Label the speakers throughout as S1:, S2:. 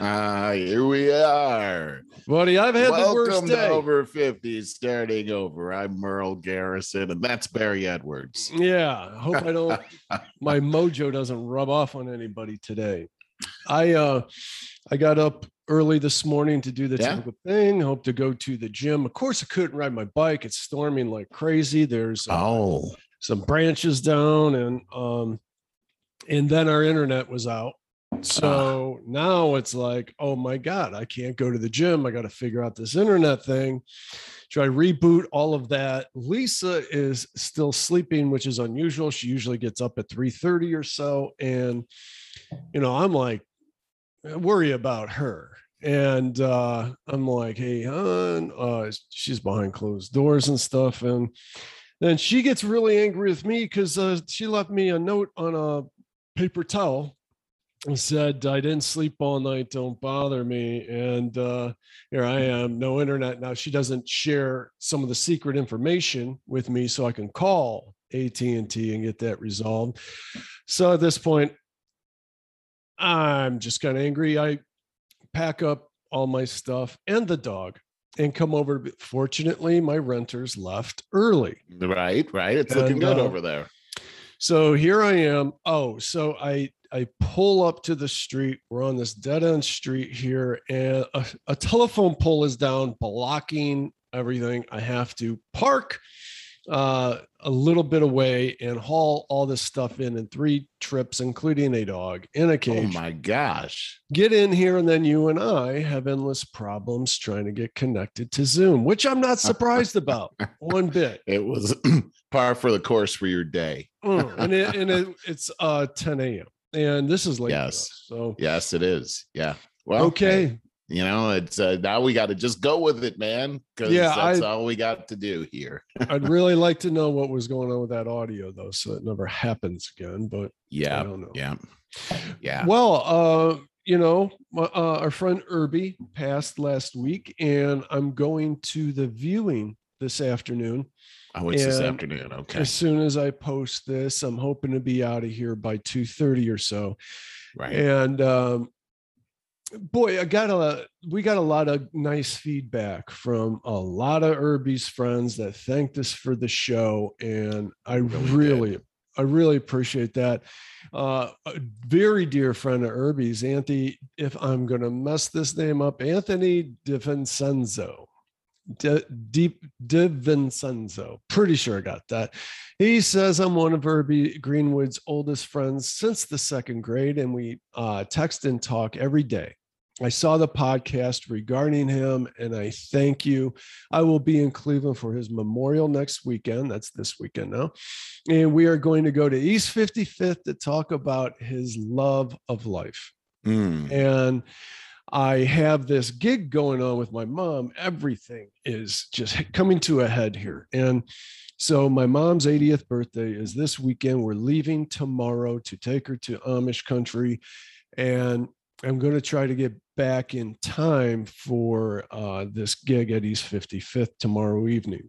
S1: Ah, here we are.
S2: Buddy, I've had the worst
S1: Welcome to
S2: day.
S1: over 50 starting over. I'm Merle Garrison, and that's Barry Edwards.
S2: Yeah. I hope I don't my mojo doesn't rub off on anybody today. I uh I got up early this morning to do the
S1: Yeah.
S2: typical thing, hope to go to the gym. Of course, I couldn't ride my bike. It's storming like crazy. There's uh,
S1: Oh,
S2: some branches down and um and then our internet was out so now it's like oh my god i can't go to the gym. I got to figure out this internet thing. Should I reboot all of that? Lisa is still sleeping which is unusual. She usually gets up at 3.30 or so. And you know i'm like worry about her. And uh i'm like hey hon uh she's behind closed doors and stuff. And then she gets really angry with me because uh, she left me a note on a paper towel and said i didn't sleep all night don't bother me. And uh, here i am no internet. Now she doesn't share some of the secret information with me so i can call at&t and get that resolved. So at this point i'm just kind of angry. I pack up all my stuff and the dog and come over. Fortunately my renters left early.
S1: Right, right. It's looking good
S2: uh,
S1: over there.
S2: So here I am. Oh, so I I pull up to the street. We're on this dead end street here, and a, a telephone pole is down, blocking everything. I have to park uh, a little bit away and haul all this stuff in in three trips, including a dog in a cage.
S1: Oh my gosh.
S2: Get in here, and then you and I have endless problems trying to get connected to Zoom, which I'm not surprised about one bit.
S1: It was par for the course for your day.
S2: Mm, and it, and it, it's uh 10 a.m. and this is late. for
S1: Yes.
S2: us, So
S1: Yes, it is. Yeah. Well,
S2: okay.
S1: hey, you know, it's uh, now we got to just go with it, man, because
S2: Yeah,
S1: that's
S2: I-
S1: all we got to do here.
S2: I'd really like to know what was going on with that audio though, so it never happens again. But yeah, I
S1: Yeah.
S2: don't know.
S1: Yeah. Yeah.
S2: Well, uh, you know, my- uh, our friend Irby passed last week, and I'm going to the viewing this afternoon.
S1: Oh, it's this afternoon. Okay.
S2: As soon as I post this, I'm hoping to be out of here by 2:30 or so.
S1: Right.
S2: and um boy i got a we got a lot of nice feedback from a lot of irby's friends that thanked us for the show and i
S1: Really
S2: really i really appreciate that uh a very dear friend of irby's anthony if i'm gonna mess this name up anthony DiVincenzo. De, Deep DiVincenzo. Pretty sure I got that. He says I'm one of Irby Greenwood's oldest friends since the second grade, and we uh, text and talk every day. I saw the podcast regarding him, and I thank you. I will be in Cleveland for his memorial next weekend. That's this weekend now. And we are going to go to East 55th to talk about his love of life
S1: Mm.
S2: and I have this gig going on with my mom. Everything is just coming to a head here. And so my mom's 80th birthday is this weekend. We're leaving tomorrow to take her to Amish country. And I'm going to try to get back in time for uh, this gig at East 55th tomorrow evening.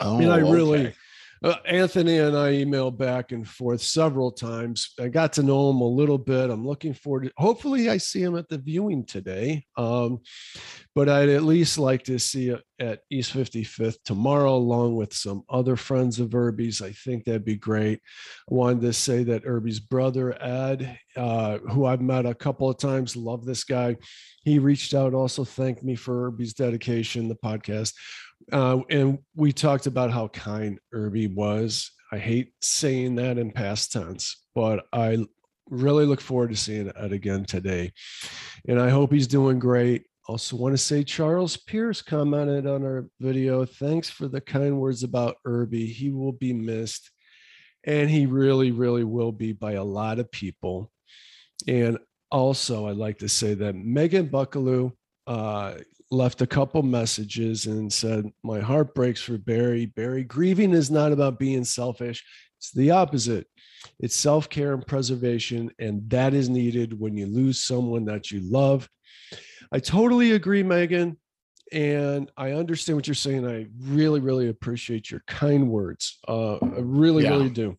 S1: Oh,
S2: mean, I really-
S1: okay.
S2: Uh, Anthony and I emailed back and forth several times. I got to know him a little bit. I'm looking forward to hopefully I see him at the viewing today. Um, but I'd at least like to see it at East 55th tomorrow, along with some other friends of Irby's. I think that'd be great. I wanted to say that Irby's brother, Ed, uh, who I've met a couple of times, love this guy. He reached out, also thanked me for Irby's dedication, the podcast. Uh, and we talked about how kind Irby was. I hate saying that in past tense, but I really look forward to seeing Ed again today. And I hope he's doing great. Also, want to say Charles Pierce commented on our video. Thanks for the kind words about Irby. He will be missed. And he really, really will be by a lot of people. And also, I'd like to say that Megan Buckaloo uh, left a couple messages and said, My heart breaks for Barry. Barry, grieving is not about being selfish, it's the opposite. It's self care and preservation, and that is needed when you lose someone that you love. I totally agree, Megan. And I understand what you're saying. I really, really appreciate your kind words. Uh, I really,
S1: Yeah.
S2: really do.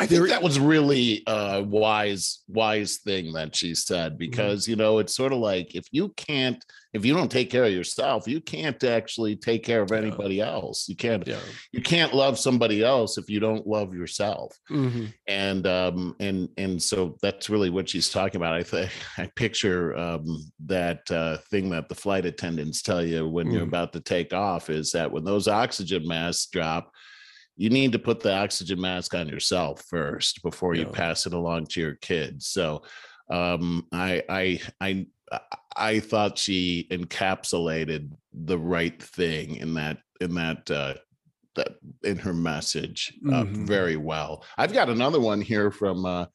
S1: I think that was really a wise, wise thing that she said
S2: Mm-hmm.
S1: because you know it's sort of like if you can't, if you don't take care of yourself, you can't actually take care of
S2: Yeah.
S1: anybody else. You can't,
S2: Yeah.
S1: you can't love somebody else if you don't love yourself.
S2: Mhm.
S1: And um and and so that's really what she's talking about. I think I picture um that uh, thing that the flight attendants tell you when you're
S2: Mm.
S1: about to take off is that when those oxygen masks drop you need to put the oxygen mask on yourself first before you
S2: Yeah.
S1: pass it along to your kids. So um I I I I thought she encapsulated the right thing in that in that uh that in her message uh,
S2: Mhm.
S1: very well. I've got another one here from uh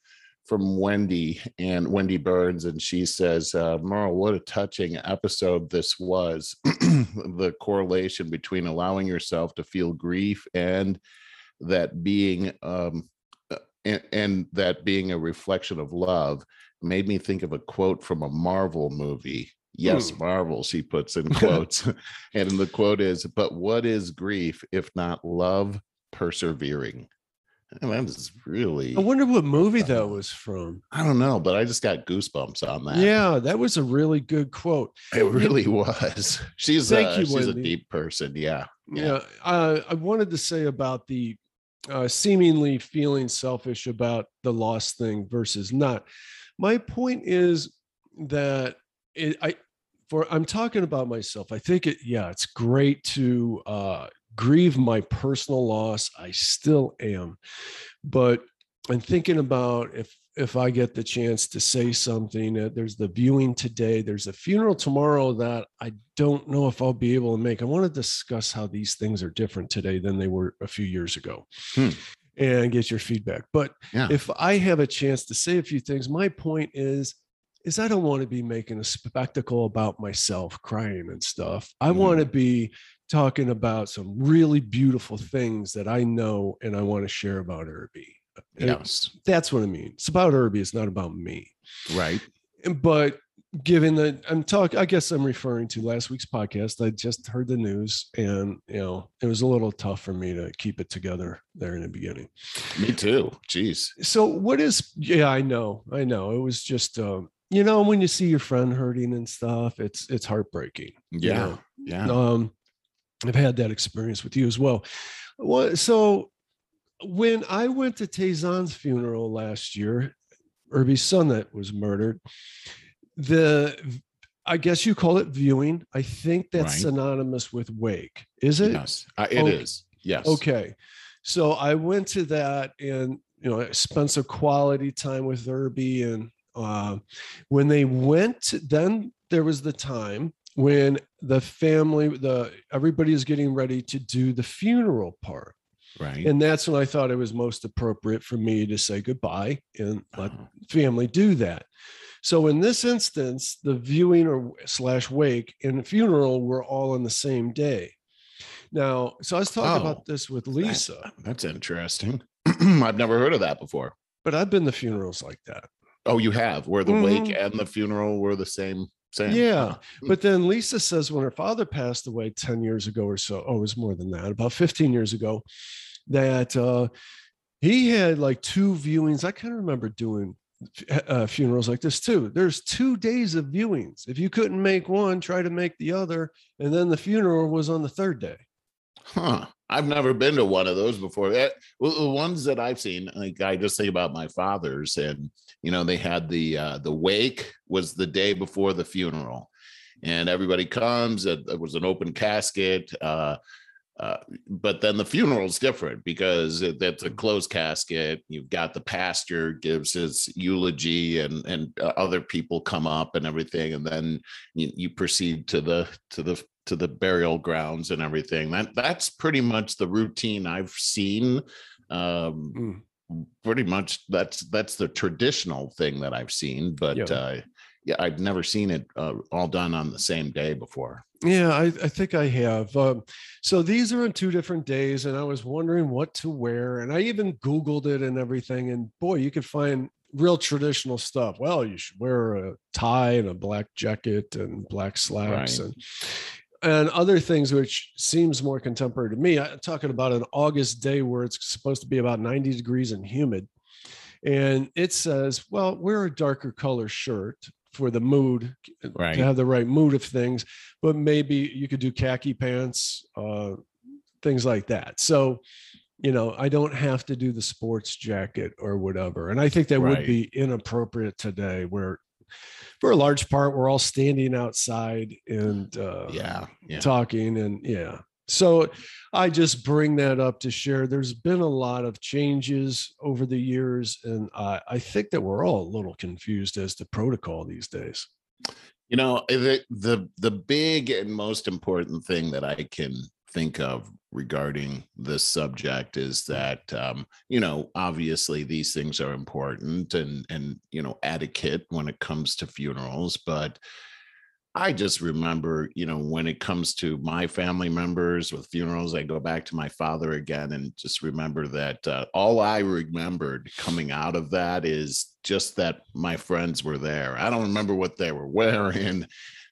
S1: from Wendy and Wendy Burns, and she says, uh, Merle, what a touching episode this was. the correlation between allowing yourself to feel grief and that being um uh, and, and that being a reflection of love made me think of a quote from a Marvel movie. Yes,
S2: Hmm.
S1: Marvel, she puts in quotes. and the quote is, but what is grief if not love persevering? And that is really
S2: I wonder what movie that was from.
S1: I don't know, but I just got goosebumps on that.
S2: Yeah, that was a really good quote.
S1: it really was. She's
S2: Thank
S1: uh,
S2: you,
S1: she's a deep person. Yeah.
S2: Yeah, uh, I wanted to say about the uh, seemingly feeling selfish about the lost thing versus not. My point is that it, I, for I'm talking about myself. I think it. Yeah, it's great to uh, grieve my personal loss. I still am, but I'm thinking about if if I get the chance to say something. Uh, there's the viewing today. There's a funeral tomorrow that I don't know if I'll be able to make. I want to discuss how these things are different today than they were a few years ago.
S1: Hmm.
S2: And get your feedback. But
S1: Yeah.
S2: if I have a chance to say a few things, my point is is I don't want to be making a spectacle about myself crying and stuff. I
S1: Mhm.
S2: want to be talking about some really beautiful things that I know and I want to share about Irby.
S1: Yes.
S2: That's what I mean. It's about Irby. It's not about me.
S1: Right.
S2: But given that I'm talking, I guess I'm referring to last week's podcast. I just heard the news and, you know, it was a little tough for me to keep it together there in the beginning.
S1: Me too. Jeez.
S2: So what is, yeah, I know, I know. It was just, um, you know, when you see your friend hurting and stuff, it's, it's heartbreaking. you
S1: Yeah.
S2: know?
S1: Yeah.
S2: Um, I've had that experience with you as well. Well, so when I went to Tazan's funeral last year, Irby's son that was murdered, the I guess you call it viewing. I think that's
S1: Right.
S2: synonymous with wake. Is it?
S1: Yes. Uh, it is.
S2: Okay.
S1: Yes.
S2: Okay. So I went to that and you know I spent some quality time with Irby and uh, when they went then there was the time when the family the everybody is getting ready to do the funeral part
S1: Right.
S2: and that's when I thought it was most appropriate for me to say goodbye and let
S1: Oh,
S2: family do that. So in this instance, the viewing or slash wake and the funeral were all on the same day. Now, so I was talking
S1: Oh,
S2: about this with Lisa,
S1: that's interesting. I've never heard of that before.
S2: but I've been to funerals like that.
S1: Oh, you have where the wake
S2: Mhm.
S1: and the funeral were the same. Same.
S2: Yeah. But then Lisa says when her father passed away 10 years ago or so, oh, it was more than that, about 15 years ago, that uh, he had like two viewings. I kind of remember doing uh, funerals like this too. There's two days of viewings. If you couldn't make one, try to make the other. And then the funeral was on the third day.
S1: Huh. I've never been to one of those before. That well, the ones that I've seen, like I just think about my father's, and you know, they had the uh the wake was the day before the funeral, and everybody comes. It, it was an open casket. Uh, uh, but then the funeral's different because it, that's a closed casket. You've got the pastor gives his eulogy, and and uh, other people come up and everything, and then you, you proceed to the to the to the burial grounds and everything. That that's pretty much the routine I've seen. Um,
S2: Mm.
S1: pretty much that's that's the traditional thing that I've seen, but
S2: Yeah.
S1: uh, yeah, I've never seen it uh, all done on the same day before.
S2: Yeah, I, I think I have. Um, so these are on two different days, and I was wondering what to wear, and I even Googled it and everything. And boy, you could find real traditional stuff. Well, you should wear a tie and a black jacket and black slacks.
S1: Right.
S2: And and other things which seems more contemporary to me i'm talking about an august day where it's supposed to be about 90 degrees and humid. And it says well wear a darker color shirt for the mood
S1: Right.
S2: to have the right mood of things but maybe you could do khaki pants uh, things like that. So you know i don't have to do the sports jacket or whatever. And i think that would be inappropriate today where for a large part we're all standing outside and uh,
S1: Yeah. Yeah.
S2: talking and yeah so i just bring that up to share there's been a lot of changes over the years and i, I think that we're all a little confused as to protocol these days
S1: You know, the the the big and most important thing that I can think of regarding this subject is that um, you know, obviously these things are important and and you know, etiquette when it comes to funerals, but I just remember, you know, when it comes to my family members with funerals, I go back to my father again and just remember that uh, all I remembered coming out of that is just that my friends were there. I don't remember what they were wearing.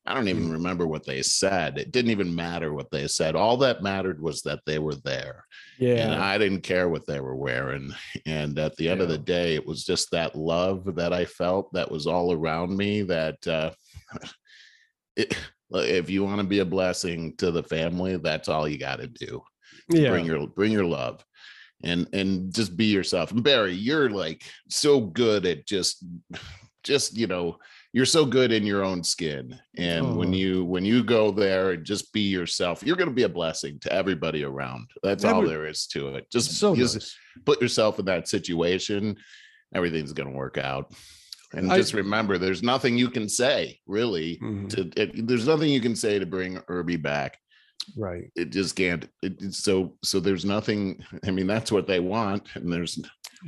S1: I don't even remember what they said. It didn't even matter what they said. All that mattered was that they were there. Yeah. And
S2: yeah
S1: I didn't care what they were wearing. And at the end of the day, it was just that love that I felt that was all around me that uh, it, if you want to be a blessing to the family, that's all you got to do.
S2: yeah
S1: Bring your bring your love and and just be yourself. And Barry, you're like so good at just just you know you're so good in your own skin. And when
S2: Oh.
S1: you when you go there and just be yourself you're going to be a blessing to everybody around. That's
S2: That
S1: all there is to it. Just,
S2: so
S1: just
S2: nice.
S1: put yourself in that situation everything's going to work out. And
S2: I-
S1: just remember there's nothing you can say really
S2: Mhm.
S1: to it, there's nothing you can say to bring Irby back.
S2: Right.
S1: It just can't it, so so there's nothing i mean that's what they want and there's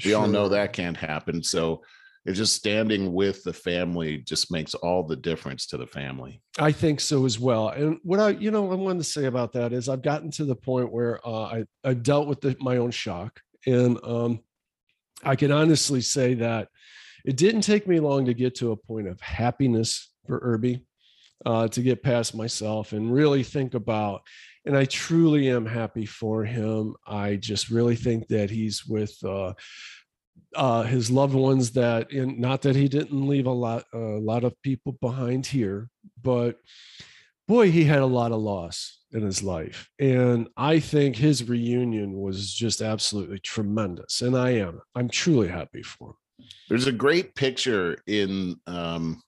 S1: we all know that can't happen. So it's just standing with the family just makes all the difference to the family
S2: I think so as well. And what I, you know, I wanted to say about that is I've gotten to the point where uh, I I've dealt with the, my own shock, and um, I can honestly say that it didn't take me long to get to a point of happiness for Irby, uh, to get past myself and really think about. And I truly am happy for him. I just really think that he's with. Uh, uh, his loved ones that in not that he didn't leave a lot a lot of people behind here but boy he had a lot of loss in his life. And i think his reunion was just absolutely tremendous and i am. I'm truly happy for him.
S1: There's a great picture in um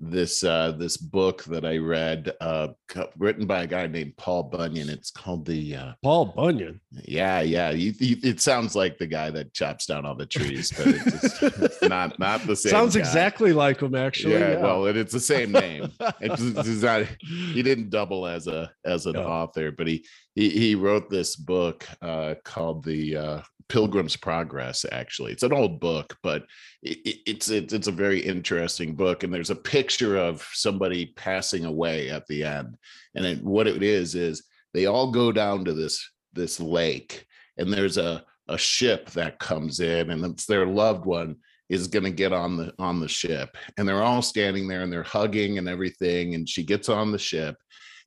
S1: this uh this book that i read uh written by a guy named paul bunyan. It's called the uh
S2: paul bunyan?
S1: Yeah yeah. You, you, it sounds like the guy that chops down all the trees but it's, just, it's not not the same
S2: sounds
S1: guy.
S2: exactly like him actually
S1: yeah, well it, it's the same name. It's, it's not he didn't double as a as an
S2: Yeah.
S1: author but he he he wrote this book uh called the uh pilgrim's progress actually. It's an old book but it, it- it's it's it's a very interesting book and there's a picture of somebody passing away at the end and it, what it is is they all go down to this this lake and there's a a ship that comes in and it's their loved one is going to get on the on the ship and they're all standing there and they're hugging and everything and she gets on the ship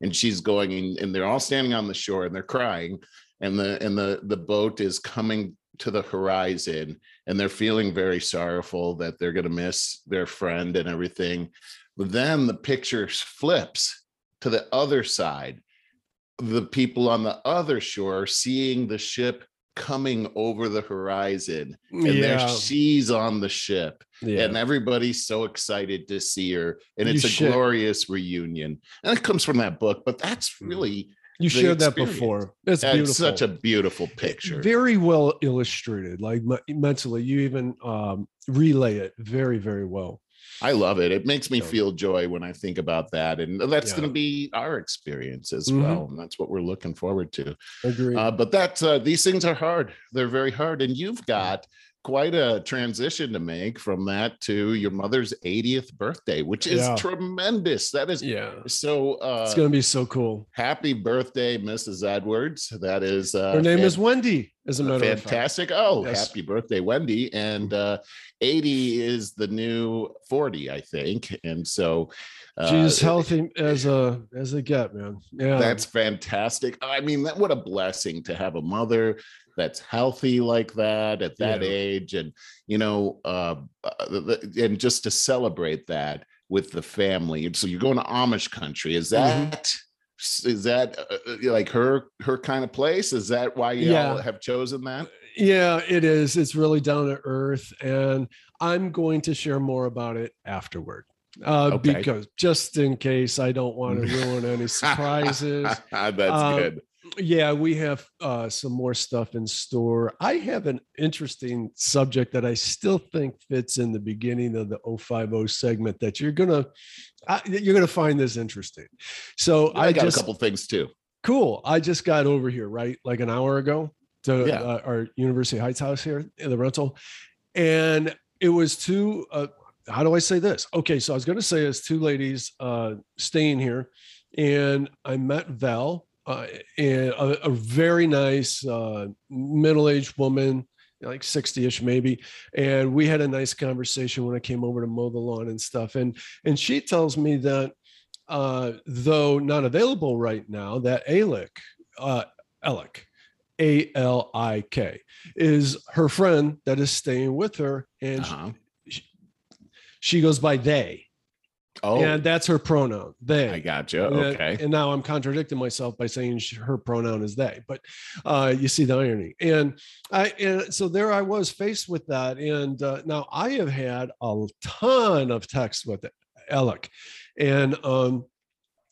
S1: and she's going and, and they're all standing on the shore and they're crying and the and the the boat is coming to the horizon and they're feeling very sorrowful that they're going to miss their friend and everything. But then the picture flips to the other side. The people on the other shore seeing the ship coming over the horizon and there
S2: yeah.
S1: she's on the ship
S2: yeah.
S1: and everybody's so excited to see her and
S2: You
S1: it's a
S2: should-
S1: glorious reunion. And it comes from that book but that's
S2: Mm.
S1: really
S2: you shared that
S1: experience.
S2: before. It's
S1: it's
S2: beautiful
S1: such a beautiful picture.
S2: Very well illustrated like mentally. You even um relay it very very well.
S1: I love it. It makes me
S2: So-
S1: feel joy when i think about that and that's
S2: Yeah.
S1: going to be our experience as
S2: Mhm.
S1: well and that's what we're looking forward to.
S2: Agree
S1: uh, but that uh, these things are hard. They're very hard and you've got quite a transition to make from that to your mother's 80th birthday, which is
S2: Yeah.
S1: tremendous. That is
S2: Yeah.
S1: so uh
S2: It's gonna be so cool.
S1: happy birthday, Mrs. Edwards. That is uh
S2: Her name
S1: fan-
S2: is Wendy, as a matter of fact.
S1: fantastic. Oh,
S2: Yes.
S1: happy birthday, Wendy. And uh 80 is the new 40, I think. And so uh,
S2: She's healthy as a as a get, man. Yeah.
S1: That's fantastic. I mean, that what a blessing to have a mother that's healthy like that at that
S2: Yeah.
S1: age, and you know, uh, uh, and just to celebrate that with the family. And So you're going to Amish country. Is
S2: Mm-hmm.
S1: that is that uh, uh, like her her kind of place? Is that why you all
S2: Yeah.
S1: have chosen that?
S2: yeah, it is. It's really down to earth. And I'm going to share more about it afterward. Uh,
S1: Okay.
S2: because just in case I don't want to ruin any surprises.
S1: That's
S2: Um,
S1: good.
S2: Yeah we have uh some more stuff in store i have an interesting subject that i still think fits in the beginning of the 050 segment that you're gonna I, you're gonna find this interesting so
S1: I,
S2: i,
S1: got
S2: just
S1: a couple things too.
S2: cool i just got over here right like an hour ago to
S1: Yeah.
S2: uh, our university heights house here in the rental and it was two uh how do i say this okay so i was going to say it's two ladies uh staying here and i met val uh, and a, a very nice uh middle-aged woman like 60ish maybe. And we had a nice conversation when i came over to mow the lawn and stuff. And and she tells me that uh though not available right now that alic uh Alec, A L I K, is her friend that is staying with her, and she-
S1: Uh-huh.
S2: she goes by they,
S1: Oh,
S2: and that's her pronoun. They.
S1: I got you.
S2: And
S1: Okay.
S2: And now I'm contradicting myself by saying she, her pronoun is they, but uh, you see the irony. And I and so there I was faced with that. And uh, now I have had a ton of texts with Alec, and um,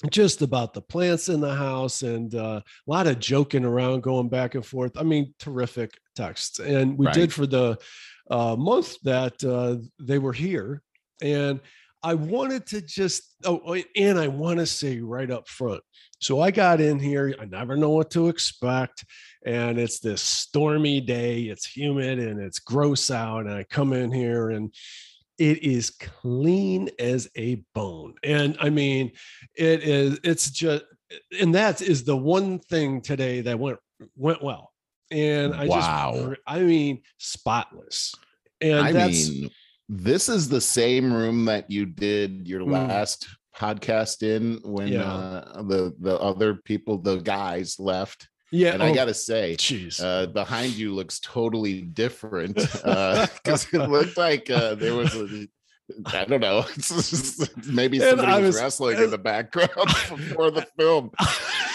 S2: just about the plants in the house and uh, a lot of joking around, going back and forth. I mean, terrific texts. And we
S1: Right.
S2: did for the uh, month that uh, they were here. And I wanted to just, oh, oh, and I want to say right up front. So I got in here, I never know what to expect. And it's this stormy day, it's humid and it's gross out. And I come in here and it is clean as a bone. And I mean, it is, it's just, and that is the one thing today that went went well. And I
S1: Wow.
S2: just I mean spotless. And
S1: I
S2: that's
S1: mean, this is the same room that you did your
S2: Mm.
S1: last podcast in when
S2: Yeah.
S1: uh, the the other people, the guys left.
S2: yeah.
S1: And I
S2: oh,
S1: gotta say,
S2: jeez.
S1: uh, behind you looks totally different because it looked like uh, there was a. I don't know. Maybe somebody was,
S2: was-
S1: wrestling in the background before the film.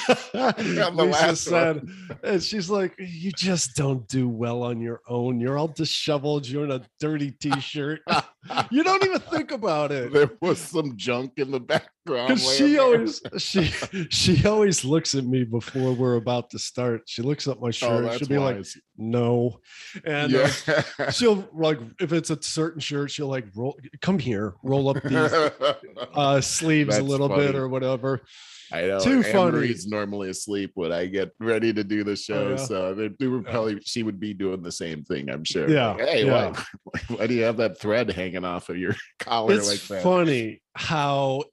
S2: Lisa said,
S1: one.
S2: and she's like, "You just don't do well on your own. You're all disheveled. You're in a dirty t-shirt. you don't even think about it."
S1: There was some junk in the background.
S2: Because she always she she always looks at me before we're about to start. She looks at my
S1: Oh,
S2: shirt.
S1: that's
S2: she'll be like, "No," and uh, she'll like if it's a certain shirt, she'll like roll. Come here, roll up these uh, sleeves a
S1: That's
S2: little bit or whatever.
S1: I know.
S2: Too funny.
S1: Normally asleep when I get ready to do the show,
S2: yeah.
S1: so they, they would
S2: Yeah.
S1: probably she would be doing the same thing. I'm sure.
S2: Yeah,
S1: Like, hey,
S2: yeah.
S1: why, why do you have that thread hanging off of your collar
S2: it's
S1: like that?
S2: funny how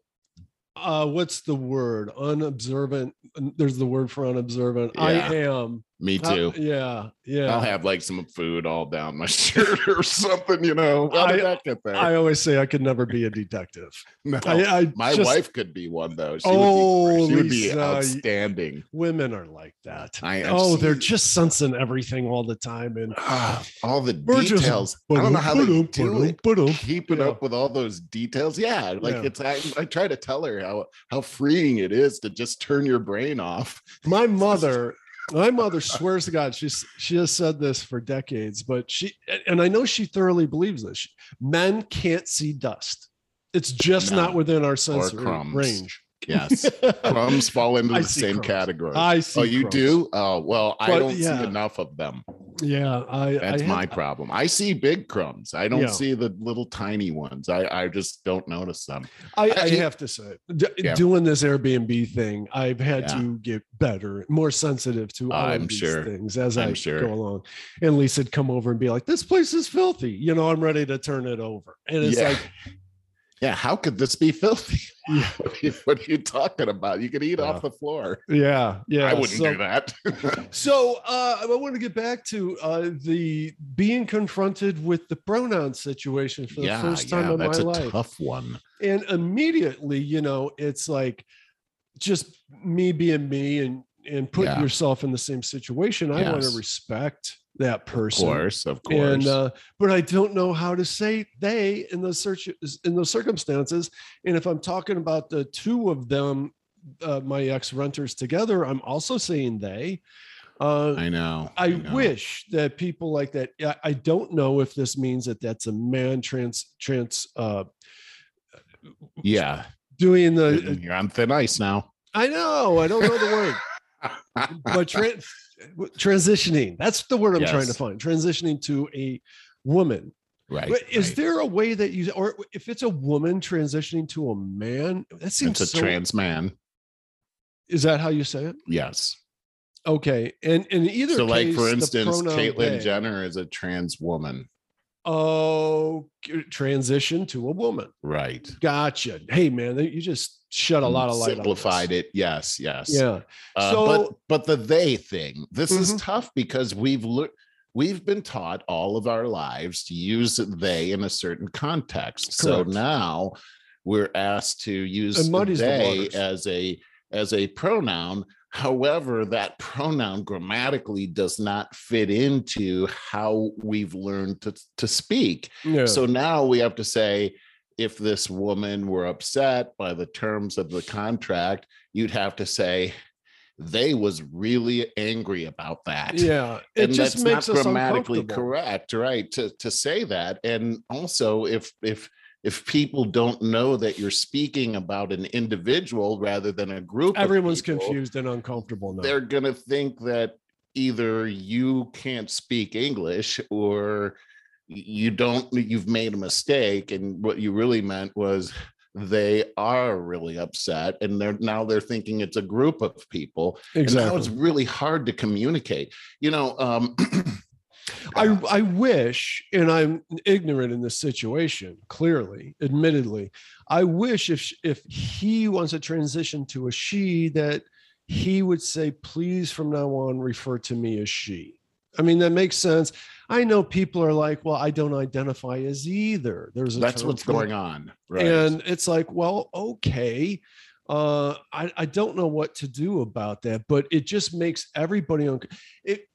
S2: uh what's the word unobservant there's the word for unobservant i am
S1: Me
S2: Uh,
S1: too.
S2: yeah yeah
S1: I'll have like some food all down my shirt or something, you know. How did
S2: I-
S1: that get there?
S2: i always say i could never be a detective
S1: no,
S2: I, I
S1: my
S2: just-
S1: wife could be one though. She
S2: Oh,
S1: would be, she would be
S2: you-
S1: outstanding.
S2: women are like that
S1: I
S2: oh they're just sensing everything all the time and
S1: Ah, all the
S2: We're just-
S1: details. I don't know how they do it. Keeping
S2: Yeah.
S1: up with all those details. Yeah, like
S2: Yeah.
S1: it's I, I try to tell her how how freeing it is to just turn your brain off.
S2: my mother my mother swears to god she's she has said this for decades but she and i know she thoroughly believes this. Men can't see dust. It's just not within our sensory range
S1: Yes. Crumbs fall into
S2: I
S1: the same
S2: crumbs.
S1: category.
S2: I see.
S1: oh, you
S2: crumbs.
S1: do? Oh, well, I don't
S2: yeah.
S1: see enough of them.
S2: Yeah, I.
S1: That's
S2: I
S1: my problem. I see big crumbs. I don't
S2: Yeah.
S1: see the little tiny ones. I, I just don't notice them.
S2: I, I have to say, d-
S1: Yeah.
S2: doing this Airbnb thing, I've had to get better, more sensitive to all
S1: I'm
S2: of these
S1: sure.
S2: things as
S1: I'm
S2: I
S1: sure.
S2: go along. And Lisa'd come over and be like, "This place is filthy," you know. I'm ready to turn it over, and it's like,
S1: Yeah, how could this be filthy?
S2: Yeah.
S1: What, are you, what are you talking about? You could eat
S2: Yeah.
S1: off the floor.
S2: yeah, yeah.
S1: I wouldn't
S2: so,
S1: do that.
S2: So uh, I want to get back to uh, the being confronted with the pronoun situation for the
S1: yeah,
S2: first time in my
S1: that's a
S2: life.
S1: tough one.
S2: and immediately you know it's like just me being me and and put yourself in the same situation i want to respect that person.
S1: Of course, of course.
S2: and uh but i don't know how to say they in those search in those circumstances and if i'm talking about the two of them uh, my ex renters together i'm also saying they uh
S1: I know.
S2: I
S1: know.
S2: wish that people like that. I- I don't know if this means that that's a man trans trans uh
S1: Yeah,
S2: doing the
S1: you're on thin ice now.
S2: I know. I don't know the word, but tran- transitioning. That's the word I'm trying to find. Transitioning to a woman.
S1: right.
S2: But is
S1: right.
S2: there a way that you, or if it's a woman transitioning to a man, that seems
S1: It's a
S2: so.
S1: trans man.
S2: is that how you say it?
S1: Yes.
S2: Okay, and in either
S1: So, like for instance, Caitlyn Jenner is a trans woman.
S2: Oh, transition to a woman.
S1: Right.
S2: Gotcha. Hey, man, you just shed a lot of light.
S1: Simplified
S2: on
S1: it. Yes. Yes.
S2: Yeah.
S1: Uh,
S2: So-
S1: but but the they thing, this is
S2: Mhm.
S1: tough because we've learned we've been taught all of our lives to use they in a certain context. So now we're asked to use
S2: muddies the
S1: they as a as a pronoun. However, that pronoun grammatically does not fit into how we've learned to, to speak.
S2: Yeah.
S1: So now we have to say, if this woman were upset by the terms of the contract, you'd have to say, they was really angry about that.
S2: yeah. It
S1: and
S2: just
S1: that's
S2: makes
S1: not
S2: us
S1: grammatically correct, right? To to say that. And also if if if people don't know that you're speaking about an individual rather than a group,
S2: Everyone's
S1: people,
S2: confused and uncomfortable now.
S1: they're going to think that either you can't speak English or you don't, you've made a mistake. And what you really meant was they are really upset and they're now they're thinking it's a group of people. And now
S2: exactly.
S1: it's really hard to communicate. You know, um,
S2: I, I wish, and I'm ignorant in this situation, clearly, admittedly. I wish if if he wants to transition to a she, that he would say, please from now on refer to me as she. I mean, that makes sense. I know people are like, well, I don't identify as either. There's a
S1: that's what's going on. Right.
S2: and it's like well okay uh I, I don't know what to do about that but it just makes everybody un- it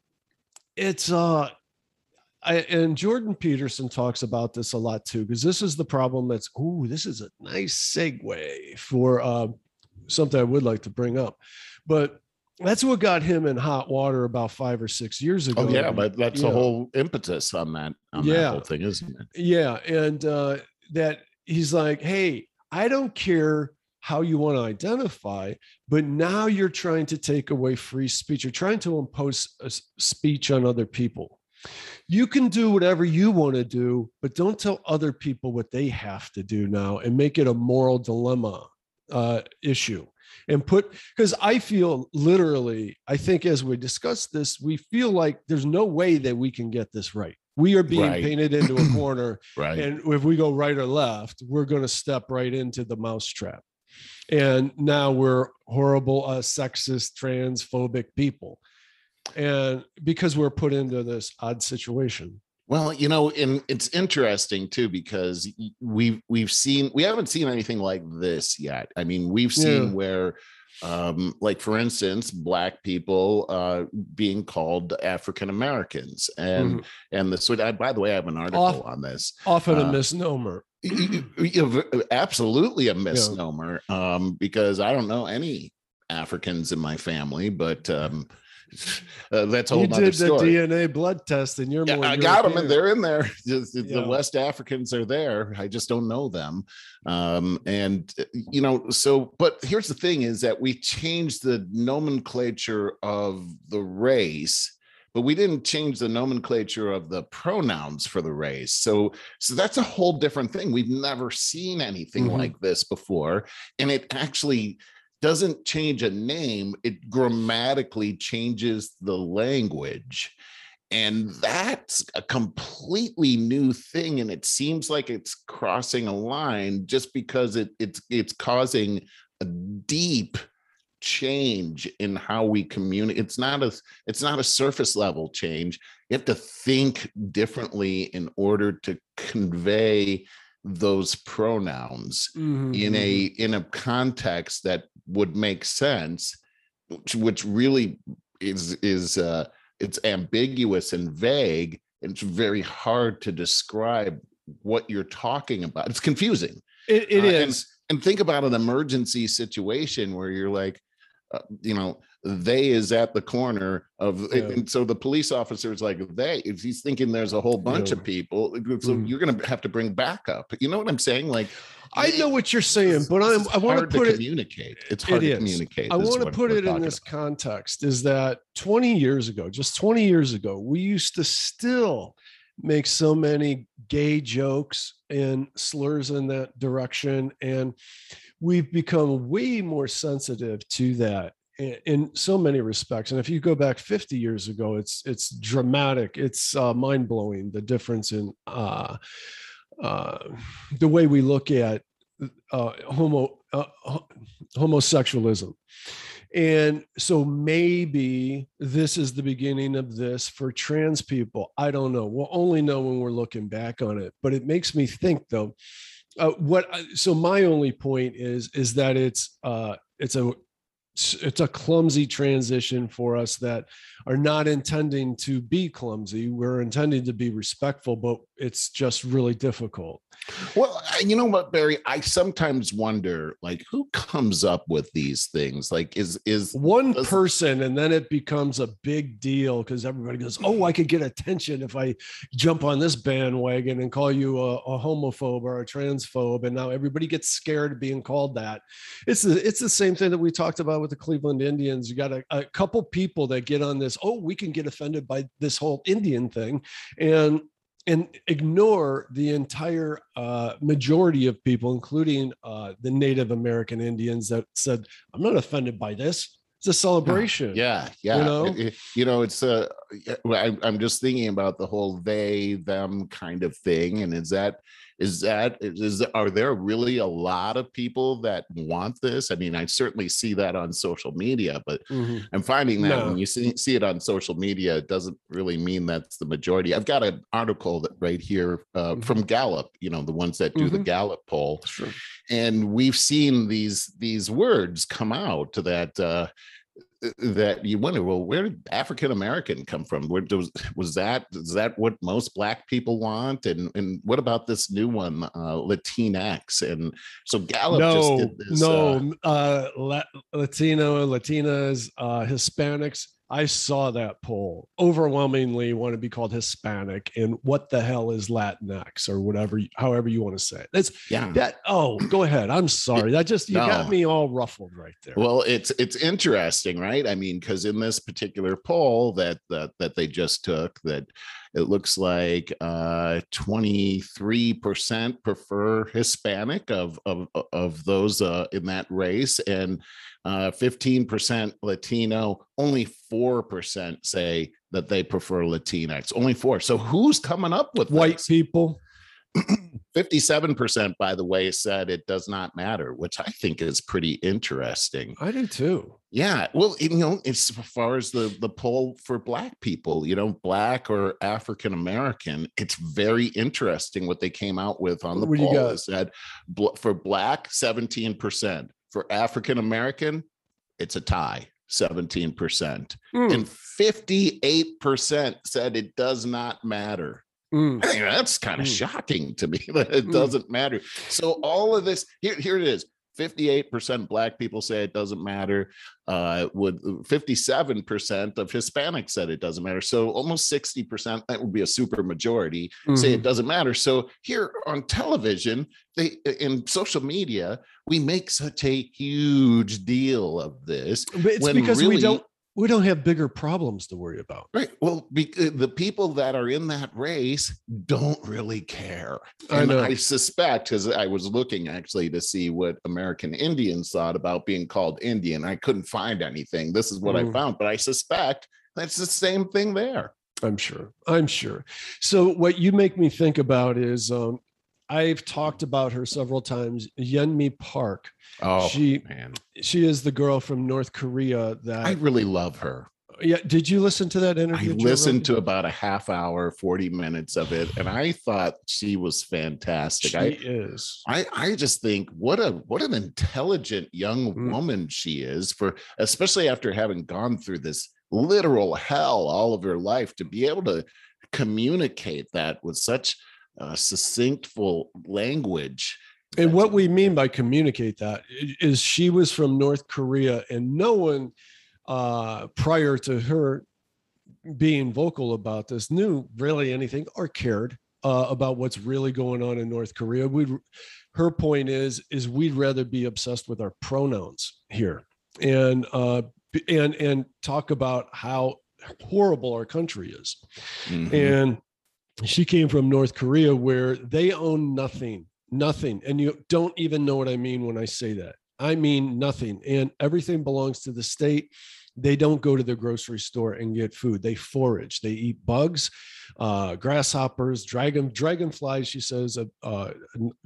S2: it's uh I, and Jordan Peterson talks about this a lot too, because this is the problem. That's ooh, this is a nice segue for uh, something I would like to bring up, but that's what got him in hot water about five or six years ago.
S1: oh yeah, but that's the whole impetus on that on
S2: Yeah.
S1: that whole thing, isn't it?
S2: Yeah, and uh, that he's like, hey, I don't care how you want to identify, but now you're trying to take away free speech. You're trying to impose speech on other people. You can do whatever you want to do, but don't tell other people what they have to do now and make it a moral dilemma uh, issue. And put because I feel literally, I think as we discuss this, we feel like there's no way that we can get this right. We are being
S1: Right.
S2: painted into a corner
S1: Right.
S2: and if we go right or left, we're going to step right into the mousetrap. And now we're horrible, uh, sexist, transphobic people. And because we're put into this odd situation.
S1: Well, you know, and it's interesting too because we've we've seen we haven't seen anything like this yet. I mean, we've seen
S2: Yeah.
S1: where um like for instance black people uh being called african americans and and the so I, by the way i have an article
S2: Off-
S1: on this
S2: Often a
S1: Uh,
S2: misnomer.
S1: Y- y- y- absolutely a misnomer um because i don't know any africans in my family but um uh, that's a
S2: you
S1: whole
S2: did the
S1: story.
S2: DNA blood test, and you're
S1: Yeah,
S2: more.
S1: I got them, and they're in there. Just- The
S2: Yeah.
S1: West Africans are there. I just don't know them. Um, and uh, you know, so but here's the thing: is that we changed the nomenclature of the race, but we didn't change the nomenclature of the pronouns for the race. So, so that's a whole different thing. We've never seen anything
S2: Mhm.
S1: like this before, and it actually doesn't change a name it grammatically changes the language. And that's a completely new thing and it seems like it's crossing a line just because it, it's it's causing a deep change in how we communicate it's not a it's not a surface level change. You have to think differently in order to convey those pronouns
S2: Mhm,
S1: in a
S2: mhm.
S1: in a context that would make sense which, which really is is uh it's ambiguous and vague and it's very hard to describe what you're talking about it's confusing
S2: It, it
S1: uh,
S2: is.
S1: and, and think about an emergency situation where you're like uh, you know they is at the corner of
S2: Yeah.
S1: and so the police officer is like they if he's thinking there's a whole bunch
S2: Yeah.
S1: of people so
S2: Mhm.
S1: you're gonna have to bring backup you know what i'm saying like
S2: I know what you're saying, but I'm, I want to put it.
S1: communicate. It's
S2: It
S1: hard to communicate.
S2: I want to put it in this
S1: about.
S2: context is that 20 years ago, just 20 years ago, we used to still make so many gay jokes and slurs in that direction. And we've become way more sensitive to that in, so many respects. And if you go back 50 years ago, it's it's dramatic. It's uh, mind blowing the difference in uh, uh, the way we look at uh, homo uh, homosexualism. And so maybe this is the beginning of this for trans people. I don't know. We'll only know when we're looking back on it. But it makes me think, though. Uh, what? So my only point is is that it's it's a it's a clumsy transition for us that are not intending to be clumsy. We're intending to be respectful, but it's just really difficult.
S1: Well, you know what, Barry? I sometimes wonder, like, who comes up with these things? Like, is is
S2: one
S1: Doesn't-
S2: person and then it becomes a big deal because everybody goes oh i could get attention if i jump on this bandwagon and call you a, a homophobe or a transphobe and now everybody gets scared of being called that it's the, it's the same thing that we talked about with the cleveland indians you got a, a couple people that get on this oh we can get offended by this whole indian thing and and ignore the entire uh, majority of people, including uh, the Native American Indians, that said, "I'm not offended by this. It's a celebration."
S1: yeah, yeah.
S2: You know?
S1: It- it- you know, it's uh, I, I'm just thinking about the whole they them kind of thing, and is that is that is are there really a lot of people that want this? I mean, I certainly see that on social media, but
S2: Mhm.
S1: I'm finding that
S2: No.
S1: when you see, see it on social media, it doesn't really mean that's the majority. I've got an article that right here uh,
S2: Mhm.
S1: from Gallup, you know, the ones that do the
S2: Mhm.
S1: Gallup poll,
S2: Sure.
S1: and we've seen these these words come out that uh, that you wonder, well, where did African American come from? Where was was that? Is that what most Black people want? And and what about this new one, uh, Latinx? And so Gallup
S2: no,
S1: just did this. uh,
S2: no, uh, La- Latino, Latinas, uh, Hispanics. I saw that poll. Overwhelmingly want to be called Hispanic, and what the hell is Latinx or whatever, however you want to say it. That's
S1: yeah.
S2: that. Oh, go ahead. I'm sorry. That just you got me all ruffled right there.
S1: Well, it's it's interesting, right? I mean, because in this particular poll that that that they just took, that it looks like uh 23% prefer Hispanic of of of those uh in that race and uh 15% Latino, only 4% say that they prefer Latinx. Only 4. So who's coming up with
S2: White
S1: this?
S2: people.
S1: 57% by the way said it does not matter, which I think is pretty interesting.
S2: I do too.
S1: Yeah, well, you know, as far as the the poll for black people, you know, black or African American, it's very interesting what they came out with on the
S2: What
S1: poll. It said for black, 17%. For African American, it's a tie, 17%.
S2: Mm,
S1: And 58% said it does not matter.
S2: mm.
S1: I think that's kind of
S2: Mm.
S1: shocking to me that it
S2: Mm.
S1: doesn't matter. So all of this here, here it is. 58% black people say it doesn't matter. Uh, would 57% of Hispanics said it doesn't matter. So almost 60%, that would be a super majority, say it
S2: Mhm.
S1: doesn't matter. So here on television, they in social media, we make such a huge deal of this.
S2: But it's because we don't we don't have bigger problems to worry about.
S1: Right. Well, the people that are in that race don't really care.
S2: I
S1: And
S2: know.
S1: I suspect, because I was looking actually to see what American Indians thought about being called Indian. I couldn't find anything. This is what I
S2: Mm.
S1: found, but I suspect that's the same thing there.
S2: I'm sure. I'm sure. So what you make me think about is um, I've talked about her several times. Yeonmi Park.
S1: Oh,
S2: she
S1: man.
S2: she is the girl from North Korea that
S1: I really love her.
S2: yeah. Did you listen to that interview? Joe
S1: listened to about a half hour, 40 minutes of it, and I thought she was fantastic.
S2: She
S1: I,
S2: is.
S1: I I just think what a what an intelligent young
S2: Mm.
S1: woman she is for especially after having gone through this literal hell all of her life to be able to communicate that with such uh, succinctful language.
S2: And what we mean by communicate that is she was from North Korea and no one uh, prior to her being vocal about this knew really anything or cared uh, about what's really going on in North Korea. We her point is is we'd rather be obsessed with our pronouns here and uh, and and talk about how horrible our country is.
S1: Mhm.
S2: And she came from North Korea where they own nothing, nothing. And you don't even know what I mean when I say that. I mean nothing. And everything belongs to the state. They don't go to the grocery store and get food. They forage. They eat bugs, uh, grasshoppers, dragon, dragonflies. She says a, a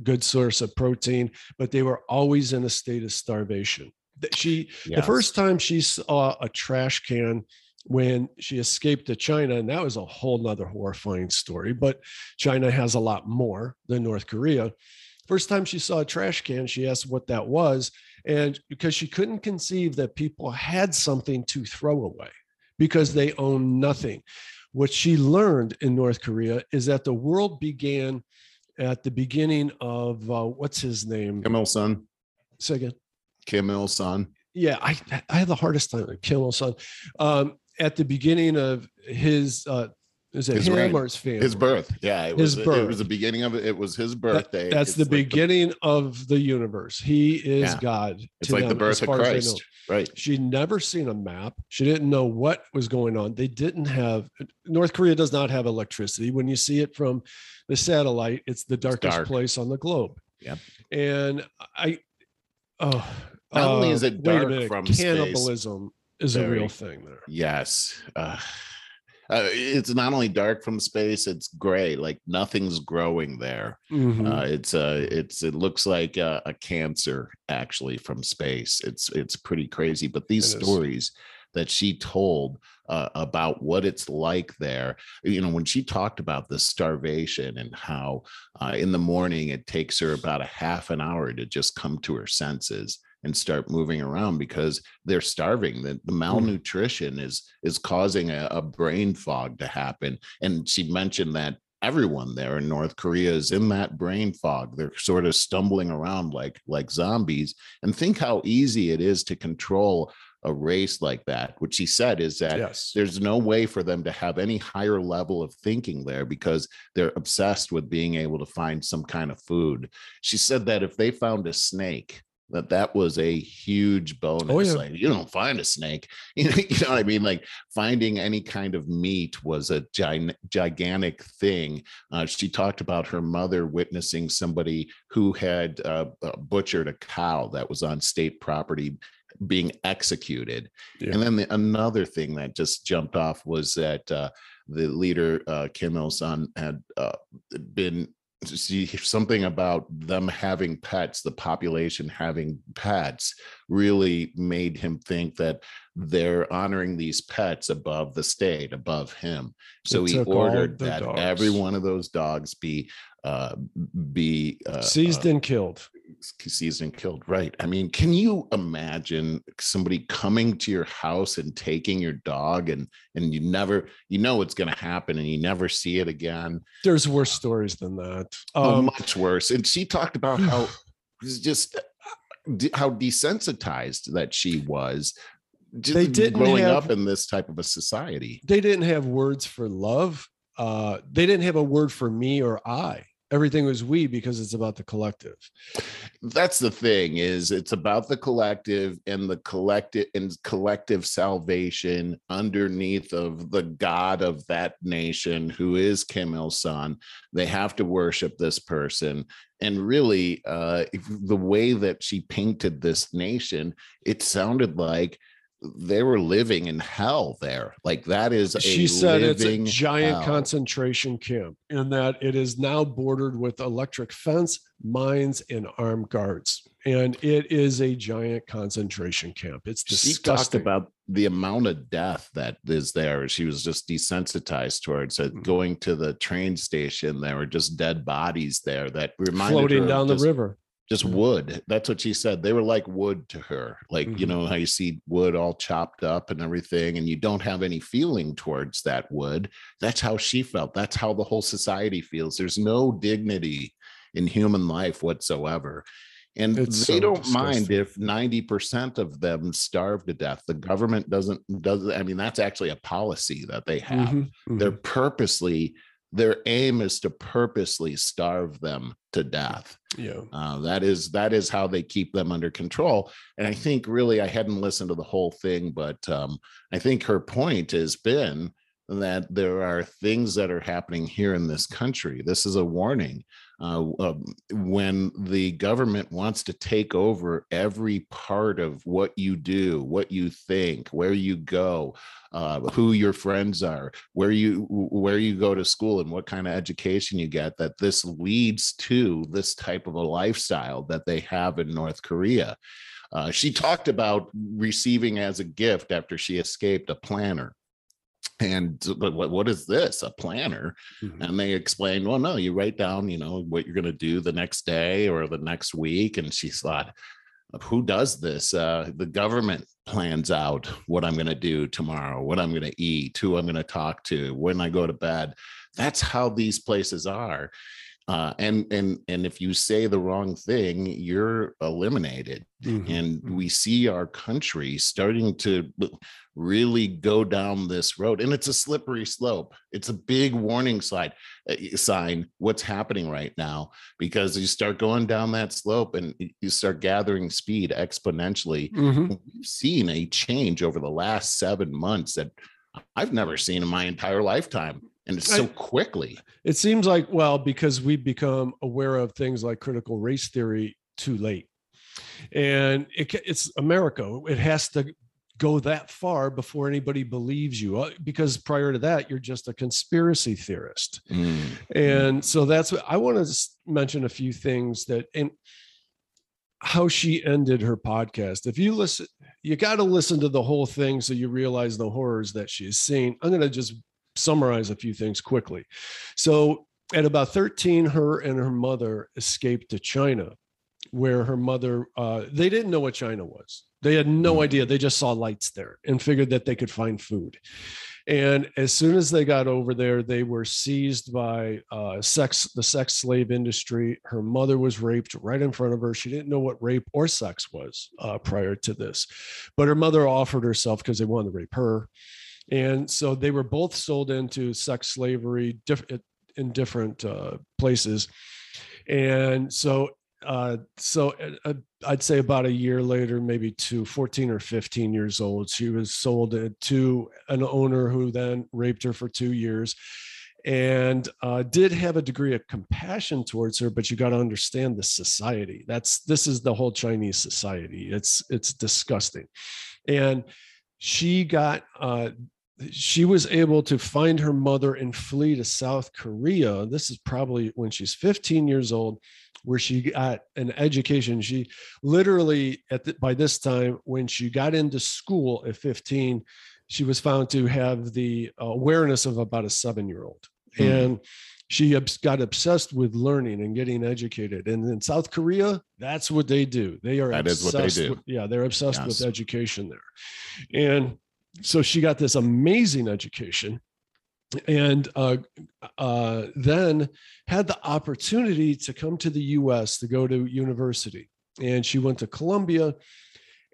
S2: good source of protein, but they were always in a state of starvation. That She the first time she saw a trash can when she escaped to China, and that was a whole nother horrifying story, but China has a lot more than North Korea. First time she saw a trash can, she asked what that was. And because she couldn't conceive that people had something to throw away because they own nothing. What she learned in North Korea is that the world began at the beginning of uh, what's his name?
S1: Kim Il Sung,
S2: Say again
S1: Kim Il Sung.
S2: yeah, I I have the hardest time with Kim Il Sung. Um, at the beginning of his uh is it
S1: His
S2: him
S1: reign.
S2: or his family?
S1: His birth. Yeah, it
S2: His
S1: was it was the beginning of it. It was his birthday.
S2: That's
S1: It's
S2: the
S1: like
S2: beginning of the universe. He is
S1: Yeah.
S2: God.
S1: it's
S2: to
S1: like the
S2: them,
S1: birth of
S2: far as they know.
S1: Christ. Right.
S2: She'd never seen a map. She didn't know what was going on. They didn't have North Korea does not have electricity. When you see it from the satellite, it's the darkest
S1: dark.
S2: place on the globe.
S1: Yeah.
S2: And I oh
S1: Not only
S2: uh,
S1: is it dark from space,
S2: is a real thing there.
S1: Yes. Uh, uh, it's not only dark from space; it's gray. Like nothing's growing there.
S2: Mhm.
S1: Uh, it's uh, it's it looks like a, a cancer actually from space. It's it's pretty crazy. But these
S2: It is.
S1: stories that she told uh, about what it's like there, you know, when she talked about the starvation and how uh, in the morning it takes her about a half an hour to just come to her senses and start moving around because they're starving the, the malnutrition is is causing a, a brain fog to happen. And she mentioned that everyone there in north korea is in that brain fog. They're sort of stumbling around like like zombies. And think how easy it is to control a race like that. What she said is that
S2: yes.
S1: there's no way for them to have any higher level of thinking there because they're obsessed with being able to find some kind of food. She said that if they found a snake, that that was a huge bonus.
S2: yeah.
S1: Like you don't find a snake, you know, you know what I mean? Like finding any kind of meat was a gi- gigantic thing. Uh, she talked about her mother witnessing somebody who had uh, butchered a cow that was on state property being executed.
S2: Yeah.
S1: And then the, another thing that just jumped off was that uh, the leader uh, Kim Il Sung had uh, been see something about them having pets, the population having pets, really made him think that they're honoring these pets above the state, above him. So he ordered that
S2: dogs.
S1: every one of those dogs be uh, be uh,
S2: Seized
S1: uh,
S2: and killed.
S1: And killed. Right. I mean, can you imagine somebody coming to your house and taking your dog and and you never you know it's going to happen and you never see it again?
S2: There's worse stories than that.
S1: Oh,
S2: Um,
S1: much worse. And she talked about how just how desensitized that she was just
S2: They didn't
S1: growing
S2: have-
S1: up in this type of a society.
S2: they didn't have words for love. Uh, they didn't have a word for me or I. Everything was we because it's about the collective.
S1: That's the thing is it's about the collective and the collective and collective salvation underneath of the God of that nation who is Kim Il Sung. They have to worship this person. And really, uh, the way that she painted this nation, it sounded like they were living in hell there. Like that is a
S2: She said it's a giant
S1: hell.
S2: concentration camp and that it is now bordered with electric fence, mines, and armed guards. And it is a giant concentration camp. It's disgusting.
S1: she talked about the amount of death that is there. She was just desensitized towards it.
S2: Mhm.
S1: Going to the train station, there were just dead bodies there that reminded her
S2: floating down the
S1: just,
S2: river.
S1: Just
S2: Mhm.
S1: wood. That's what she said. They were like wood to her. Like you
S2: Mhm.
S1: know how you see wood all chopped up and everything, and you don't have any feeling towards that wood. That's how she felt. That's how the whole society feels. There's no dignity in human life whatsoever. And
S2: It's
S1: they
S2: so
S1: don't mind if 90% of them starve to death. The government doesn't does I mean that's actually a policy that they have.
S2: Mhm, mhm.
S1: They're purposely their aim is to purposely starve them to death.
S2: yeah.
S1: Uh, that is that is how they keep them under control. And I think really I hadn't listened to the whole thing, but um, I think her point has been that there are things that are happening here in this country. This is a warning. Uh, um, when the government wants to take over every part of what you do, what you think, where you go, uh, who your friends are, where you where you go to school, and what kind of education you get, that this leads to this type of a lifestyle that they have in North Korea. Uh, she talked about receiving as a gift after she escaped a planner. And but what, what is this? A planner?
S2: Mhm.
S1: And they explained, well, no, you write down, you know, what you're going to do the next day or the next week. And she thought, who does this? Uh, the government plans out what I'm going to do tomorrow, what I'm going to eat, who I'm going to talk to, when I go to bed. That's how these places are. Uh, and and and if you say the wrong thing, you're eliminated
S2: Mhm.
S1: and we see our country starting to really go down this road and it's a slippery slope it's a big warning slide uh, sign what's happening right now because you start going down that slope and you start gathering speed exponentially
S2: Mhm.
S1: we've seen a change over the last seven months that i've never seen in my entire lifetime and it's so
S2: I-
S1: quickly
S2: It seems like, well, because we've become aware of things like critical race theory too late. And it, it's America. It has to go that far before anybody believes you. Uh, Because prior to that, you're just a conspiracy theorist.
S1: Mm.
S2: And so that's what I want to mention a few things that, and how she ended her podcast. If you listen, you got to listen to the whole thing so you realize the horrors that she's seen. I'm going to just summarize a few things quickly. So, at about 13, her and her mother escaped to China, where her mother, uh, they didn't know what China was. They had no
S1: Mhm.
S2: idea. They just saw lights there and figured that they could find food. And as soon as they got over there, they were seized by uh, sex, the sex slave industry. Her mother was raped right in front of her. She didn't know what rape or sex was uh, prior to this, but her mother offered herself because they wanted to rape her. And so they were both sold into sex slavery diff- in different uh, places. And so, uh, so uh, I'd say about a year later, maybe two, 14 or 15 years old, she was sold to an owner who then raped her for two years and uh, did have a degree of compassion towards her but you got to understand the society. That's this is the whole chinese society. It's it's disgusting. And she got uh, she was able to find her mother and flee to south korea. This is probably when she's 15 years old where she got an education. She literally at the, by this time when she got into school at 15 she was found to have the awareness of about a seven year old
S1: Hmm.
S2: and she got obsessed with learning and getting educated. And in south korea that's what they do. They are
S1: That is what they
S2: obsessed
S1: do.
S2: with- yeah they're obsessed with education there. And so she got this amazing education and uh, uh, then had the opportunity to come to the us to go to university and she went to Columbia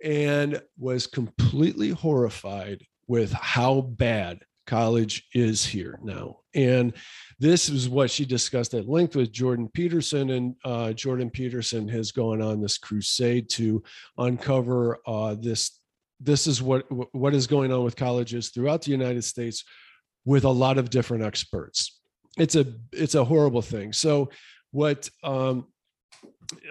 S2: and was completely horrified with how bad college is here now. And this is what she discussed at length with Jordan Peterson. And uh, Jordan Peterson has gone on this crusade to uncover uh, this. This is what what is going on with colleges throughout the United States with a lot of different experts. It's a it's a horrible thing. So what um,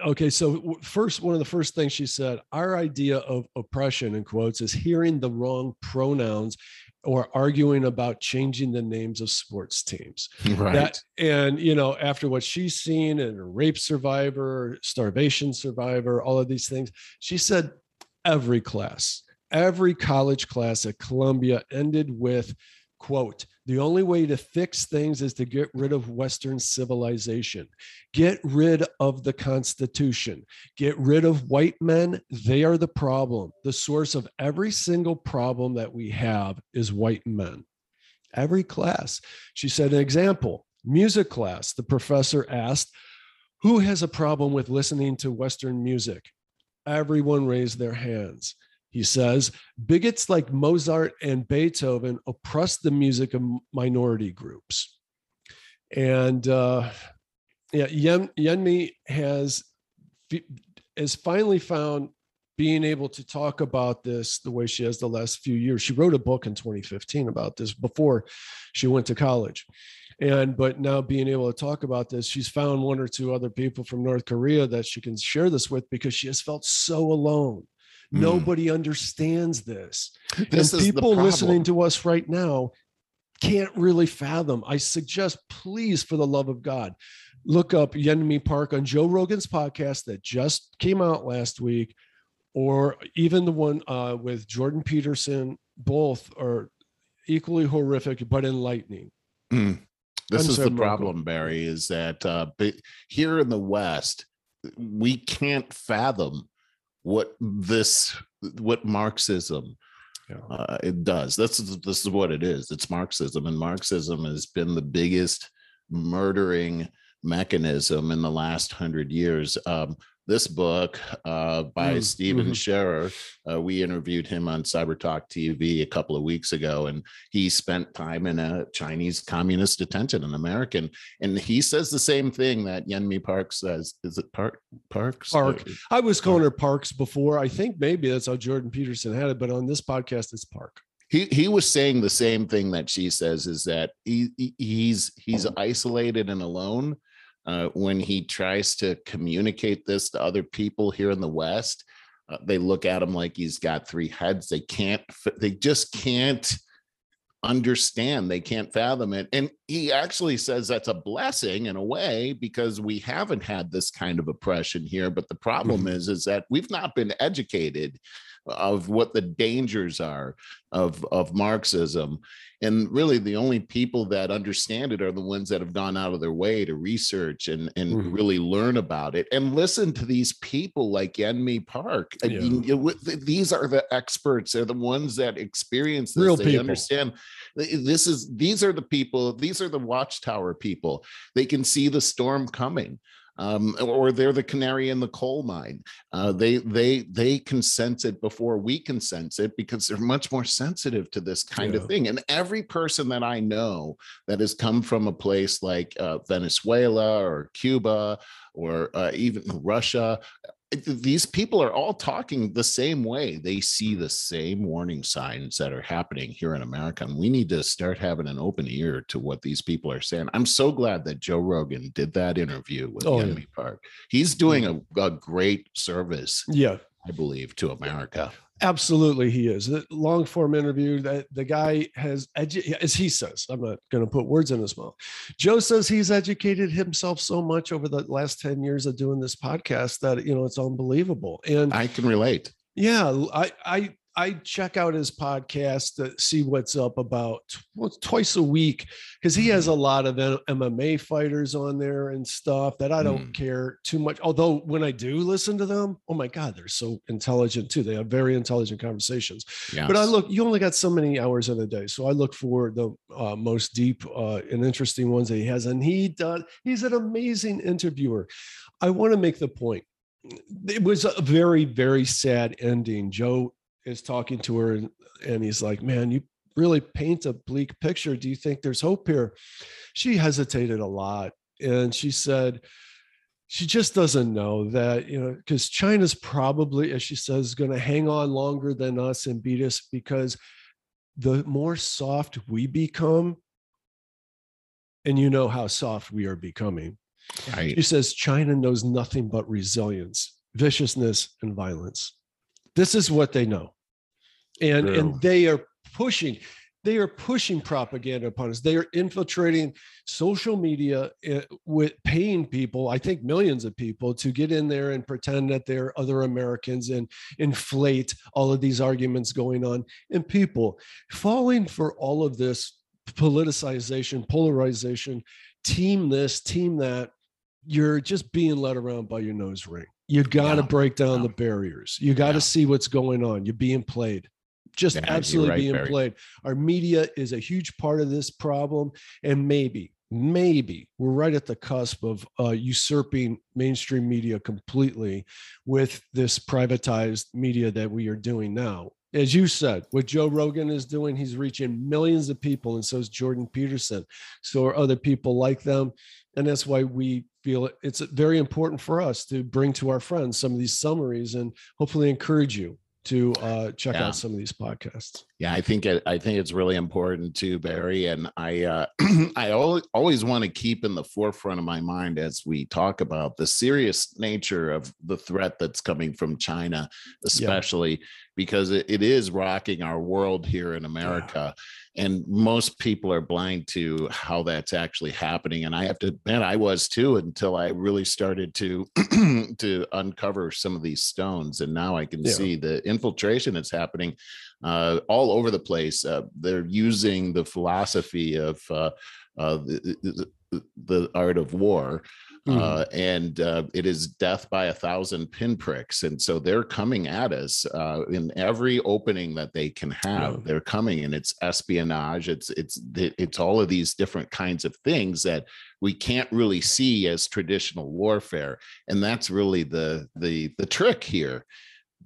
S2: okay so first one of the first things she said our idea of oppression in quotes is hearing the wrong pronouns or arguing about changing the names of sports teams
S1: right
S2: that, and you know after what she's seen and rape survivor starvation survivor all of these things she said every class every college class at columbia ended with quote the only way to fix things is to get rid of western civilization. Get rid of the constitution. Get rid of white men. They are the problem. The source of every single problem that we have is white men. Every class. She said an example music class. The professor asked who has a problem with listening to western music? Everyone raised their hands he says bigots like Mozart and Beethoven oppress the music of minority groups. And uh, yeah, Yen, Yeonmi has has finally found being able to talk about this the way she has the last few years. She wrote a book in 2015 about this before she went to college. And but now being able to talk about this, she's found one or two other people from North Korea that she can share this with because she has felt so alone Mm. Nobody understands this. This and people listening to us right now can't really fathom. I suggest, please, for the love of God, look up Yeonmi Park on Joe Rogan's podcast that just came out last week, or even the one uh, with Jordan Peterson. Both are equally horrific but enlightening.
S1: Mm. This is the problem, Barry, is that uh, here in the West, we can't fathom what this what Marxism yeah. uh, it does. This is this is what it is. It's Marxism, and Marxism has been the biggest murdering mechanism in the last hundred years. Um, this book uh, by mm, Stephen mm-hmm. Scherer. Uh, we interviewed him on Cyber Talk TV a couple of weeks ago, and he spent time in a Chinese communist detention, an American, and he says the same thing that Yeonmi Park says. Is it Park Parks?
S2: Park. I was calling her Parks before. I think maybe that's how Jordan Peterson had it, but on this podcast, it's Park
S1: he he was saying the same thing that she says is that he, he's he's isolated and alone uh, when he tries to communicate this to other people here in the West, uh, they look at him like he's got three heads. They can't, they just can't understand. They can't fathom it. And he actually says that's a blessing in a way because we haven't had this kind of oppression here. But the problem mm-hmm. is, is that we've not been educated of what the dangers are of of Marxism. And really, the only people that understand it are the ones that have gone out of their way to research and, and mm-hmm. really learn about it and listen to these people like Yeonmi Park. I yeah. mean, it, these are the experts. They're the ones that experience this. Real they people. understand. This is these are the people. These are the watchtower people. They can see the storm coming um, or they're the canary in the coal mine. Uh, they they they can sense it before we can sense it because they're much more sensitive to this kind yeah. of thing. And every person that I know that has come from a place like uh, Venezuela or Cuba or uh, even Russia these people are all talking the same way. They see the same warning signs that are happening here in America. And we need to start having an open ear to what these people are saying. I'm so glad that Joe Rogan did that interview with oh, yeah. Park. He's doing a, a great service.
S2: Yeah.
S1: I believe to America.
S2: Absolutely, he is. The long form interview that the guy has, edu- as he says, I'm not going to put words in his mouth. Joe says he's educated himself so much over the last 10 years of doing this podcast that, you know, it's unbelievable. And
S1: I can relate.
S2: Yeah. I, I, I check out his podcast to see what's up about well, twice a week because he has a lot of MMA fighters on there and stuff that I don't mm. care too much. Although when I do listen to them, oh my God, they're so intelligent too. They have very intelligent conversations. Yes. But I look, you only got so many hours in a day. So I look for the uh, most deep uh, and interesting ones that he has. And he does, he's an amazing interviewer. I want to make the point it was a very very sad ending. Joe is talking to her and, and he's like, "Man, you really paint a bleak picture. Do you think there's hope here?" She hesitated a lot and she said she just doesn't know that you know because china's probably as she says going to hang on longer than us and beat us because the more soft we become and you know how soft we are becoming
S1: Right.
S2: she says china knows nothing but resilience viciousness and violence this is what they know and
S1: True.
S2: and they are pushing they are pushing propaganda upon us they are infiltrating social media uh, with paying people i think millions of people to get in there and pretend that they're other americans and inflate all of these arguments going on and people falling for all of this politicization polarization team this team that you're just being led around by your nose ring you got to
S1: Yeah.
S2: break down
S1: Yeah.
S2: the barriers you got to
S1: Yeah.
S2: see what's going on you're being played just
S1: Yeah,
S2: absolutely
S1: right,
S2: being
S1: Barry.
S2: played. Our media is a huge part of this problem and maybe maybe we're right at the cusp of uh, usurping mainstream media completely with this privatized media that we are doing now. As you said what joe rogan is doing he's reaching millions of people and so is jordan peterson. So are other people like them and that's why we feel it's very important for us to bring to our friends some of these summaries and hopefully encourage you to uh, check
S1: Yeah.
S2: out some of these podcasts
S1: Yeah, I think it, I think it's really important too, Barry. And I uh, I always, always want to keep in the forefront of my mind as we talk about the serious nature of the threat that's coming from China, especially because it, it is rocking our world here in America. And most people are blind to how that's actually happening. And I have to admit, I was too until I really started to to uncover some of these stones. And now I can
S2: Yeah.
S1: see the infiltration that's happening uh, all over the place. Uh, they're using the philosophy of uh, uh, the, the, the art of war.
S2: Mm-hmm.
S1: Uh, and uh, it is death by a thousand pinpricks. And so they're coming at us uh, in every opening that they can have. They're coming, and it's espionage. It's it's it's all of these different kinds of things that we can't really see as traditional warfare. And that's really the the the trick here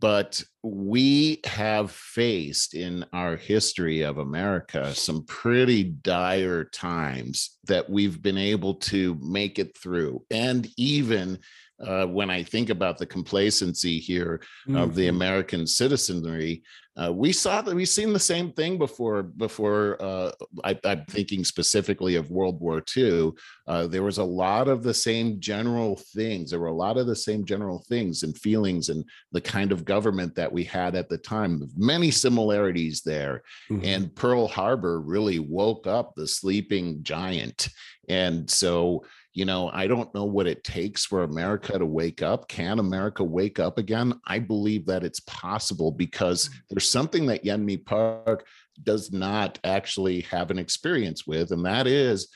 S1: but we have faced in our history of America some pretty dire times that we've been able to make it through. And even uh, when I think about the complacency here of the
S2: Mhm.
S1: American citizenry, uh, we saw that we've seen the same thing before. Before uh, I, I'm thinking specifically of World War II, uh, there was a lot of the same general things. There were a lot of the same general things and feelings and the kind of government that we had at the time. Many similarities there.
S2: Mhm.
S1: And Pearl Harbor really woke up the sleeping giant. And so, you know, I don't know what it takes for America to wake up. Can America wake up again? I believe that it's possible because there's something that Yeonmi Park does not actually have an experience with, and that is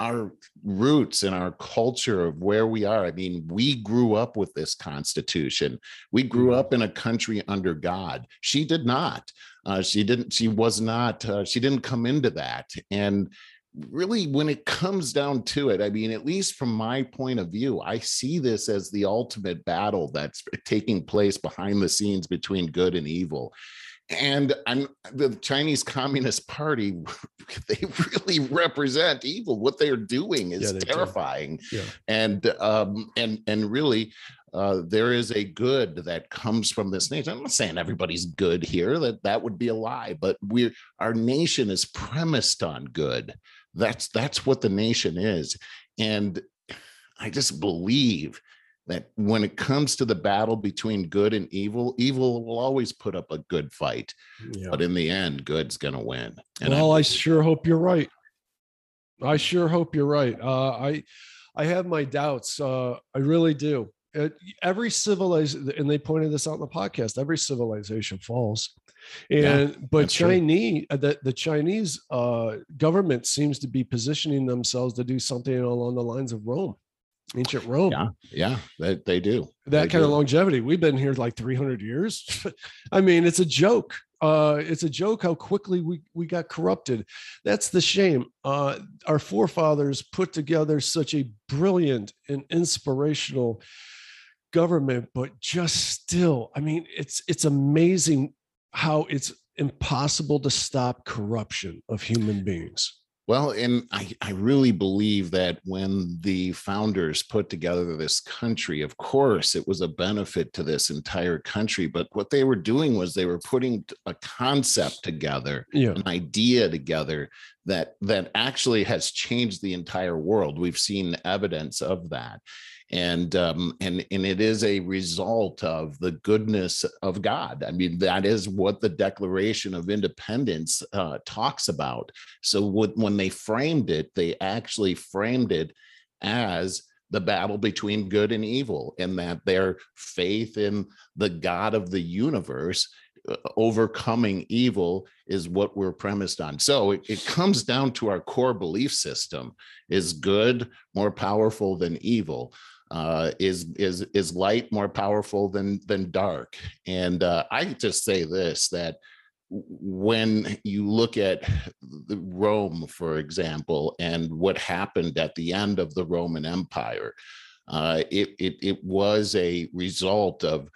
S1: our roots and our culture of where we are. I mean, we grew up with this Constitution. We grew
S2: Mhm.
S1: up in a country under God. She did not. Uh, she didn't. She was not. Uh, she didn't come into that. And really, when it comes down to it, I mean, at least from my point of view, I see this as the ultimate battle that's taking place behind the scenes between good and evil and I'm the Chinese Communist Party. They really represent evil. What they're doing is
S2: Yeah,
S1: terrifying,
S2: Yeah.
S1: and um, and and really, uh, there is a good that comes from this nation. I'm not saying everybody's good here. That that would be a lie. But we're our nation is premised on good. That's that's what the nation is, and I just believe that when it comes to the battle between good and evil, evil will always put up a good fight,
S2: Yeah.
S1: but in the end, good's going to win. And
S2: well, I
S1: I,
S2: sure hope you're right. I sure hope you're right. Uh, I, I have my doubts. Uh, I really do. It, every civilization, and they pointed this out in the podcast. Every civilization falls,
S1: Yeah,
S2: and but
S1: that's true.
S2: Chinese, uh, the the Chinese uh, government seems to be positioning themselves to do something along the lines of Rome, ancient Rome.
S1: yeah, yeah, they, they do.
S2: that
S1: They
S2: kind of longevity. We've been here like 300 years. I mean, it's a joke. Uh, it's a joke how quickly we, we got corrupted. That's the shame. Uh, our forefathers put together such a brilliant and inspirational government, but just still, I mean, it's it's amazing how it's impossible to stop corruption of human beings.
S1: Well, and I, I really believe that when the founders put together this country, of course, it was a benefit to this entire country. But what they were doing was they were putting a concept together,
S2: Yeah.
S1: an idea together that that actually has changed the entire world. We've seen evidence of that. And um, and and it is a result of the goodness of God. I mean, that is what the Declaration of Independence uh, talks about. So when they framed it, they actually framed it as the battle between good and evil, and that their faith in the God of the universe uh, overcoming evil is what we're premised on. So it, it comes down to our core belief system: is good more powerful than evil? Uh, is is is light more powerful than than dark? And uh, I just say this that when you look at Rome, for example, and what happened at the end of the Roman Empire, uh, it, it, it was a result of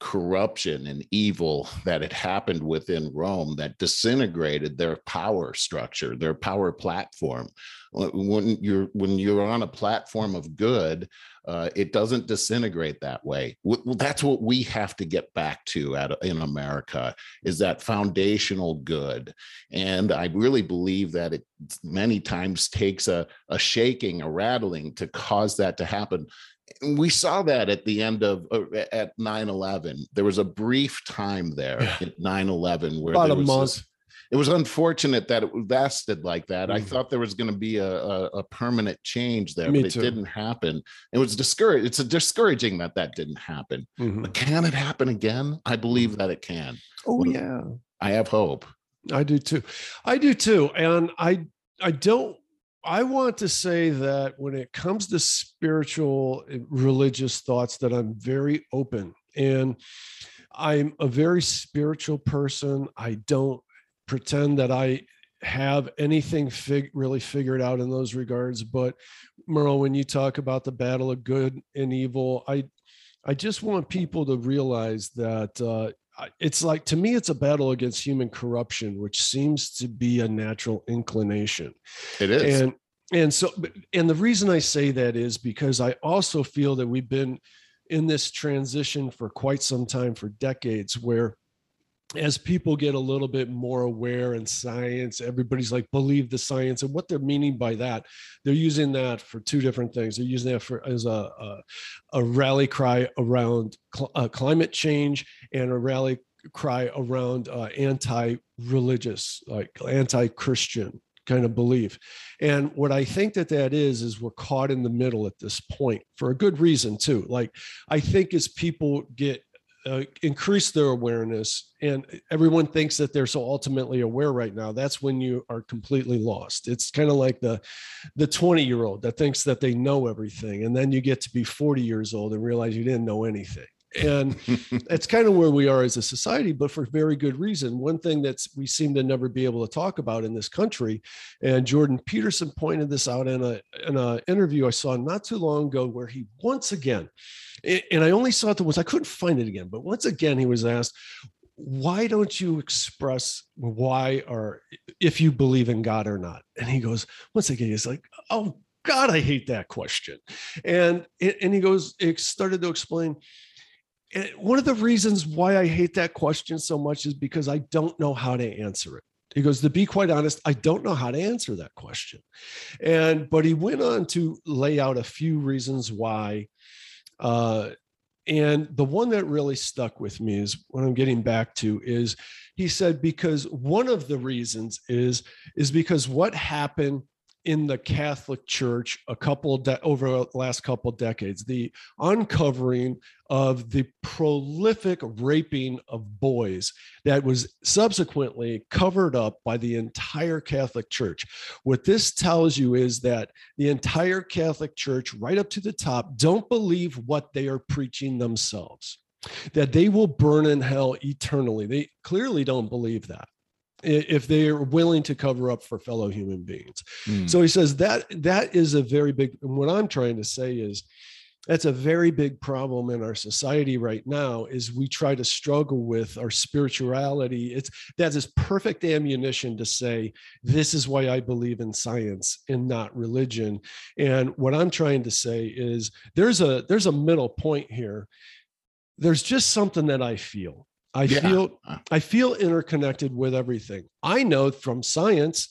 S1: corruption and evil that had happened within Rome that disintegrated their power structure, their power platform. When you're when you're on a platform of good, uh, it doesn't disintegrate that way. Well, that's what we have to get back to at, in America is that foundational good. And I really believe that it many times takes a, a shaking, a rattling to cause that to happen we saw that at the end of uh, at 9-11 there was a brief time there
S2: Yeah.
S1: at 9-11 where
S2: About
S1: there
S2: a
S1: was
S2: month.
S1: this- it was unfortunate that it lasted like that i
S2: Mhm.
S1: thought there was going to be a, a, a permanent change there
S2: Me
S1: but it
S2: too.
S1: didn't happen it was discouraged it's a discouraging that that didn't happen
S2: Mhm.
S1: but can it happen again i believe that it can
S2: Oh
S1: Well,
S2: yeah.
S1: i have hope
S2: I do too. I do too. And I I don't I want to say that when it comes to spiritual religious thoughts that I'm very open and I'm a very spiritual person. I don't pretend that I have anything fig- really figured out in those regards but Merle when you talk about the battle of good and evil I I just want people to realize that uh, it's like to me it's a battle against human corruption which seems to be a natural inclination.
S1: It is.
S2: And and so and the reason i say that is because i also feel that we've been in this transition for quite some time for decades where as people get a little bit more aware in science everybody's like believe the science and what they're meaning by that. They're using that for two different things. They're using that for as a a, a rally cry around cl- uh, climate change and a rally cry around uh, anti-religious like anti-christian kind of belief. And what i think that that is is we're caught in the middle at this point for a good reason too. Like i think as people get uh, increase their awareness and everyone thinks that they're so ultimately aware right now that's when you are completely lost. It's kind of like the the 20 year old that thinks that they know everything and then you get to be 40 years old and realize you didn't know anything and it's kind of where we are as a society but for very good reason. One thing that's we seem to never be able to talk about in this country and jordan peterson pointed this out in a in an interview i saw not too long ago where he once again and i only saw it once i couldn't find it again but once again he was asked why don't you express why or if you believe in god or not? And he goes once again he's like oh god i hate that question. And and he goes it started to explain and one of the reasons why I hate that question so much is because I don't know how to answer it. He goes, to be quite honest, I don't know how to answer that question. And but he went on to lay out a few reasons why. Uh, and the one that really stuck with me is what I'm getting back to is he said because one of the reasons is is because what happened in the Catholic Church a couple de- over the last couple decades, the uncovering of the prolific raping of boys that was subsequently covered up by the entire Catholic Church. What this tells you is that the entire Catholic Church, right up to the top, don't believe what they are preaching themselves, that they will burn in hell eternally. They clearly don't believe that if they are willing to cover up for fellow human beings.
S1: Mm.
S2: So he says that that is a very big. And what I'm trying to say is, that's a very big problem in our society right now is we try to struggle with our spirituality it's that is perfect ammunition to say this is why i believe in science and not religion and what i'm trying to say is there's a there's a middle point here there's just something that i feel i
S1: Yeah.
S2: feel i feel interconnected with everything i know from science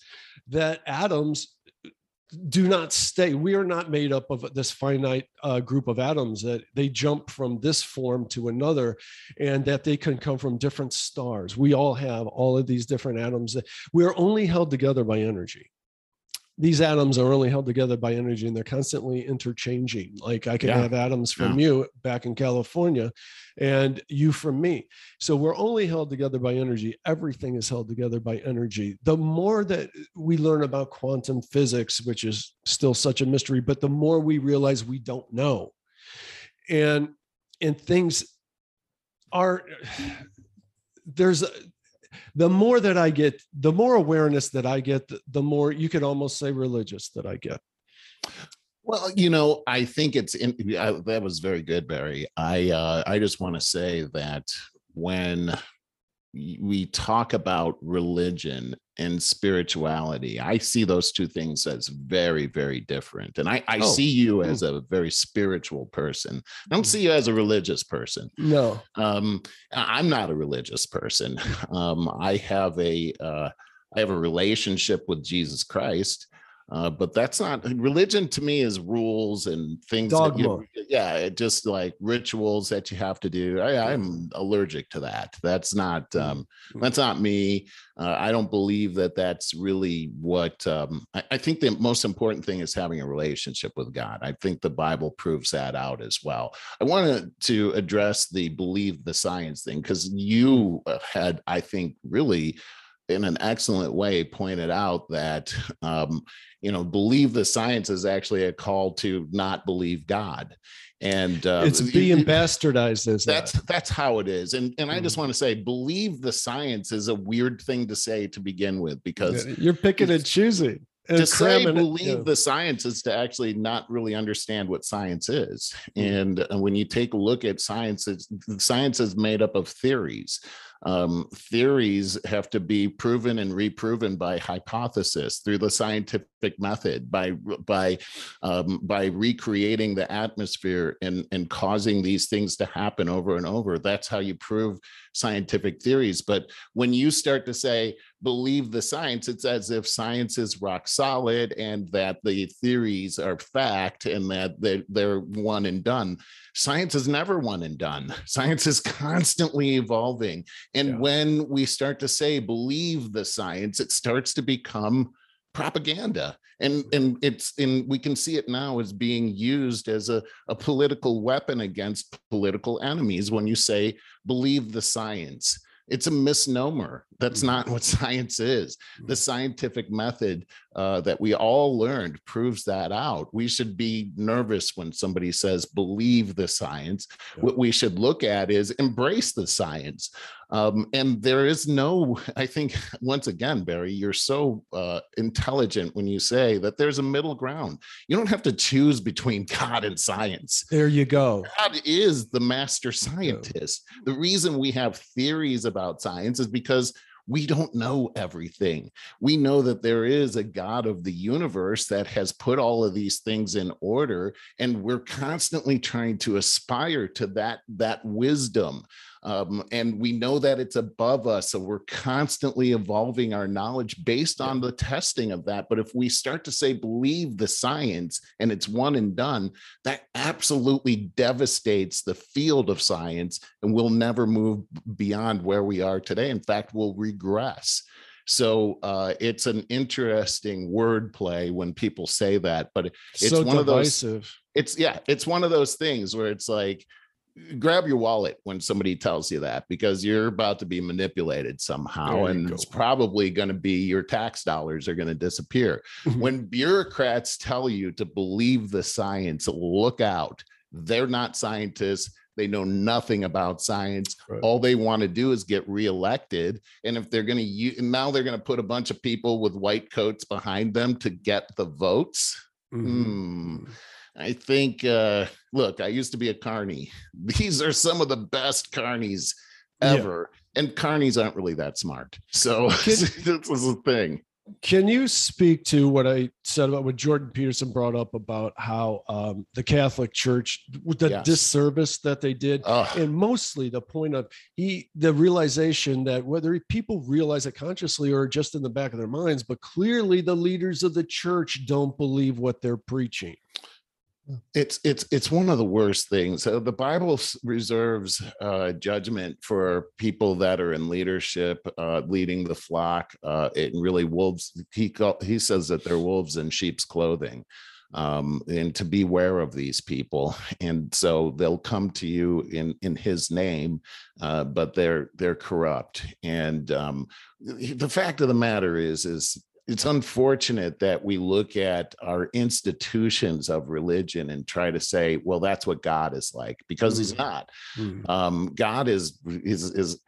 S2: that atoms do not stay. We are not made up of this finite uh, group of atoms that they jump from this form to another, and that they can come from different stars. We all have all of these different atoms. That we are only held together by energy. These atoms are only held together by energy, and they're constantly interchanging. Like I can
S1: Yeah.
S2: have atoms from you back in California, and you from me. So we're only held together by energy. Everything is held together by energy. The more that we learn about quantum physics, which is still such a mystery, but the more we realize we don't know. And and things are there's the more that I get, the more awareness that I get, the, more you could almost say religious that I get.
S1: Well, you know, I think it's in, I, that was very good, Barry. I uh, I just want to say that when we talk about religion and spirituality, I see those two things as very, very different. And I, I
S2: Oh.
S1: see you as a very spiritual person. I don't see you as a religious person.
S2: No.
S1: um i'm not a religious person um i have a uh i have a relationship with jesus christ uh but that's not religion to me is rules and things that you- yeah it just like rituals that you have to do. I, i'm allergic to that. That's not um that's not me. Uh, i don't believe that that's really what um I, I think the most important thing is having a relationship with god. I think the bible proves that out as well. I wanted to address the believe the science thing because you uh, had, I think, really in an excellent way pointed out that, um, you know, believe the science is actually a call to not believe God. And uh,
S2: it's being
S1: you-
S2: bastardized as
S1: that's
S2: that.
S1: that's how it is and and i just
S2: Mhm.
S1: want to say believe the science is a weird thing to say to begin with because
S2: You're picking and choosing. and
S1: to say
S2: cramming it,
S1: believe
S2: yeah.
S1: the science is to actually not really understand what science is
S2: Mm.
S1: and uh, when you take a look at science it's, science is made up of theories um, theories have to be proven and reproven by hypothesis through the scientific method by by um, by recreating the atmosphere and and causing these things to happen over and over that's how you prove scientific theories but when you start to say believe the science, it's as if science is rock solid and that the theories are fact and that they're, they're one and done. Science is never one and done. Science is constantly evolving. And
S2: Yeah.
S1: when we start to say believe the science, it starts to become propaganda and mm-hmm. and it's and we can see it now as being used as a, a political weapon against political enemies when you say believe the science it's a misnomer. That's
S2: Mhm.
S1: not what science is. The scientific method uh, that we all learned proves that out. We should be nervous when somebody says believe the science.
S2: Yeah.
S1: what we should look at is embrace the science um, and there is no i think once again barry you're so uh, intelligent when you say that there's a middle ground you don't have to choose between god and science
S2: There you go.
S1: God is the master scientist. The reason we have theories about science is because we don't know everything. We know that there is a God of the universe that has put all of these things in order, and we're constantly trying to aspire to that, that wisdom. Um, and we know that it's above us. So we're constantly evolving our knowledge based on the testing of that. But if we start to say, believe the science and it's one and done, that absolutely devastates the field of science and we'll never move beyond where we are today. In fact, we'll regress. So uh, it's an interesting wordplay when people say that, but it's
S2: so
S1: one of those- it's yeah, it's one of those things where it's like grab your wallet when somebody tells you that because you're about to be manipulated somehow and
S2: go.
S1: it's probably going to be your tax dollars are going to disappear when bureaucrats tell you to believe the science look out they're not scientists they know nothing about science
S2: Right.
S1: all they want to do is get reelected and if they're going to use now they're going to put a bunch of people with white coats behind them to get the votes
S2: Mhm.
S1: Hmm. I think, uh, look, I used to be a carney. These are some of the best carnies
S2: Yeah.
S1: ever. And carnies aren't really that smart. So this is the thing.
S2: Can you speak to what I said about what Jordan Peterson brought up about how um, the Catholic Church, with the
S1: Yes.
S2: disservice that they did,
S1: Ugh.
S2: and mostly the point of he, the realization that whether people realize it consciously or just in the back of their minds, but clearly the leaders of the church don't believe what they're preaching.
S1: It's it's it's one of the worst things. Uh, the bible reserves uh judgment for people that are in leadership uh leading the flock uh and really wolves he call, he says that they're wolves in sheep's clothing um and to beware of these people. And so they'll come to you in in his name uh but they're they're corrupt. And um the fact of the matter is is it's unfortunate that we look at our institutions of religion and try to say, well, that's what God is like, because he's
S2: Mhm.
S1: not. Um, God is is is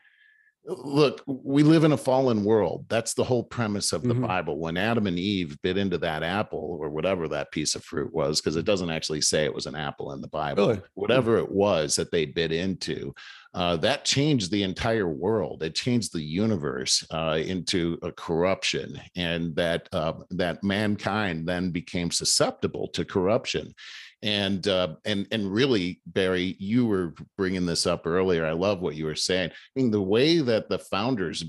S1: look, we live in a fallen world. That's the whole premise of the
S2: Mhm.
S1: Bible. When Adam and Eve bit into that apple or whatever that piece of fruit was, because it doesn't actually say it was an apple in the Bible
S2: Really?
S1: whatever it was that they bit into, uh, that changed the entire world. It changed the universe uh, into a corruption, and that uh, that mankind then became susceptible to corruption. And uh, and and really, Barry, you were bringing this up earlier. I love what you were saying. I mean, the way that the founders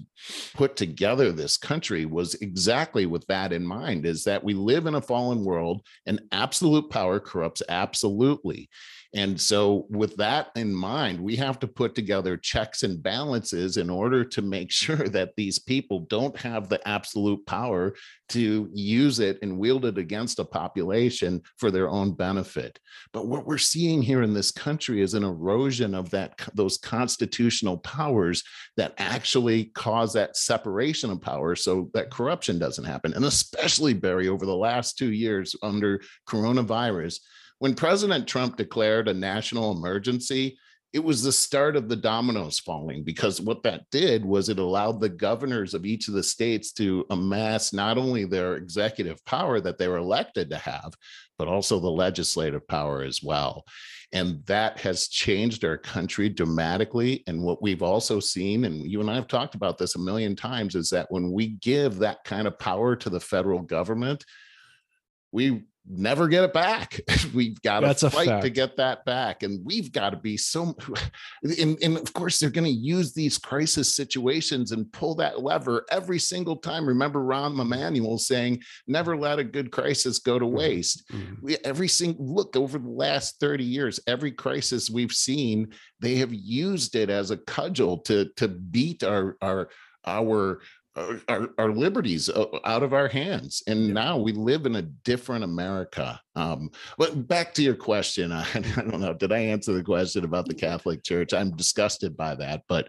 S1: put together this country was exactly with that in mind: is that we live in a fallen world, and absolute power corrupts absolutely. And so, with that in mind, we have to put together checks and balances in order to make sure that these people don't have the absolute power to use it and wield it against a population for their own benefit. But what we're seeing here in this country is an erosion of that those constitutional powers that actually cause that separation of power so that corruption doesn't happen. And especially Barry over the last 2 years under coronavirus when President Trump declared a national emergency, it was the start of the dominoes falling because what that did was it allowed the governors of each of the states to amass not only their executive power that they were elected to have, but also the legislative power as well. And that has changed our country dramatically. And what we've also seen, and you and I have talked about this a million times, is that when we give that kind of power to the federal government, we never get it back. We've got to fight to get that back. And we've got to be so, and, and of course, they're going to use these crisis situations and pull that lever every single time. Remember Rahm Emanuel saying, never let a good crisis go to waste. We, every single look over the last 30 years, every crisis we've seen, they have used it as a cudgel to, to beat our, our, our, our, our, our liberties uh, out of our hands. And now we live in a different america. Um but back to your question I, I don't know did i answer the question about the catholic church? I'm disgusted by that but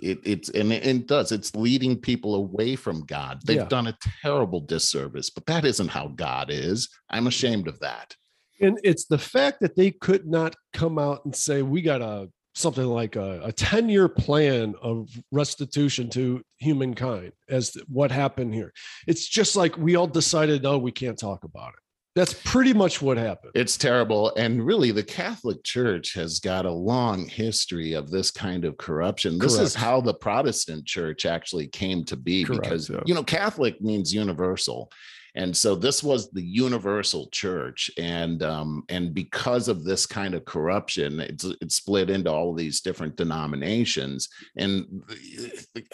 S1: it, it's and it, it does it's leading people away from god. They've
S2: Yeah.
S1: done a terrible disservice but that isn't how god is. I'm ashamed of that.
S2: And it's the fact that they could not come out and say, we got a something like a, a 10 year plan of restitution to humankind as to what happened here. It's just like we all decided, no, we can't talk about it. That's pretty much what happened.
S1: It's terrible. And really, the Catholic Church has got a long history of this kind of corruption. This is how the Protestant church actually came to be
S2: Correct,
S1: because,
S2: yeah.
S1: you know, Catholic means universal. And so this was the universal church. And um, and because of this kind of corruption, it's it's split into all these different denominations. And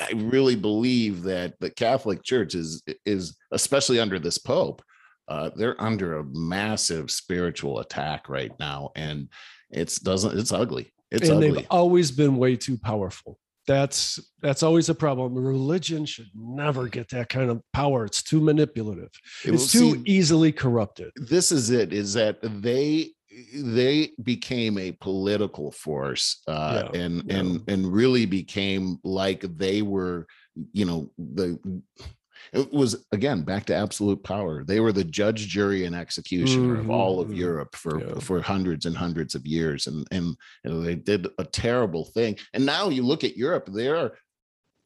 S1: I really believe that the Catholic Church is is especially under this Pope, uh, they're under a massive spiritual attack right now, and it's doesn't it's ugly. It's
S2: and
S1: ugly.
S2: they've always been way too powerful. That's that's always a problem. Religion should never get that kind of power. It's too manipulative.
S1: It
S2: It's too
S1: see-
S2: easily corrupted.
S1: this is it is that they they became a political force uh
S2: Yeah,
S1: and
S2: yeah.
S1: and and really became like they were you know the it was again back to absolute power they were the judge jury and executioner of all of
S2: Mhm, mhm.
S1: europe for
S2: Yeah.
S1: for hundreds and hundreds of years and and you know, they did a terrible thing and now you look at europe they're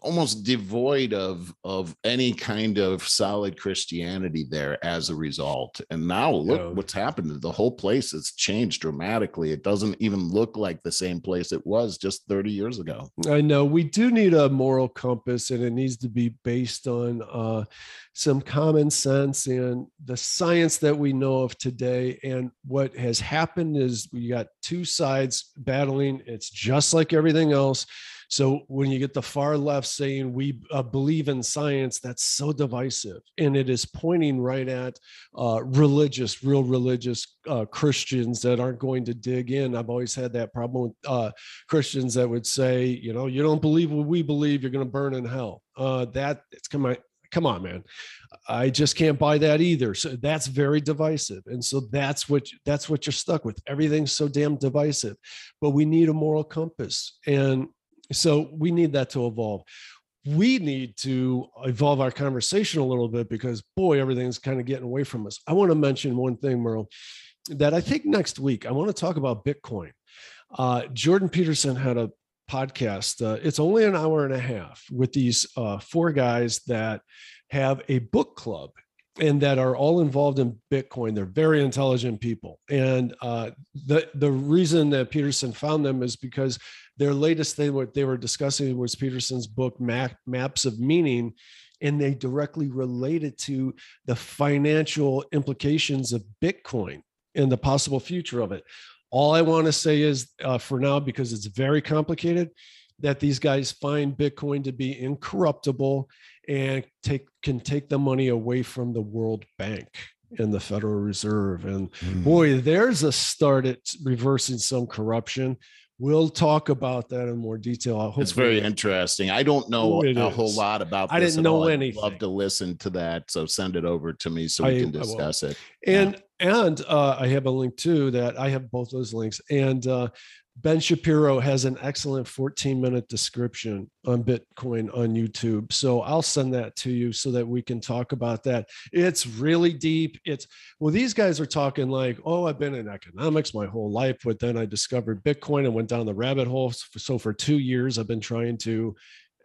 S1: almost devoid of of any kind of solid christianity there as a result and now look
S2: Yeah.
S1: what's happened the whole place has changed dramatically it doesn't even look like the same place it was just 30 years ago
S2: I know we do need a moral compass, and it needs to be based on uh, some common sense and the science that we know of today. And what has happened is we got two sides battling. It's just like everything else. So when you get the far left saying we uh, believe in science, that's so divisive, and it is pointing right at uh, religious, real religious uh, Christians that aren't going to dig in. I've always had that problem with uh, Christians that would say, you know, you don't believe what we believe, you're going to burn in hell. Uh, that it's come on, come on, man. I just can't buy that either. So that's very divisive, and so that's what that's what you're stuck with. Everything's so damn divisive, but we need a moral compass, and so we need that to evolve. We need to evolve our conversation a little bit because boy, everything's kind of getting away from us. I want to mention one thing, Merle, that I think next week I want to talk about Bitcoin. Uh, Jordan Peterson had a podcast. Uh, it's only an hour and a half with these uh, four guys that have a book club and that are all involved in Bitcoin. They're very intelligent people. And uh, the, the reason that Peterson found them is because their latest thing, what they were discussing was Peterson's book, Map, Maps of Meaning. And they directly related to the financial implications of Bitcoin and the possible future of it. All I want to say is uh, for now, because it's very complicated, that these guys find Bitcoin to be incorruptible and take can take the money away from the World Bank and the Federal Reserve. And boy, there's a start at reversing some corruption. We'll talk about that in more detail.
S1: it's very interesting i don't know a whole lot about
S2: I didn't
S1: at
S2: know
S1: all. I'd
S2: anything.
S1: love to listen to that so send it over to me so we
S2: I-
S1: can discuss it
S2: And and uh, I have a link too that I have both those links. And uh, Ben Shapiro has an excellent 14 minute description on Bitcoin on YouTube. So I'll send that to you so that we can talk about that. It's really deep. It's well, these guys are talking like, oh, I've been in economics my whole life, but then I discovered Bitcoin and went down the rabbit hole. So for two years, I've been trying to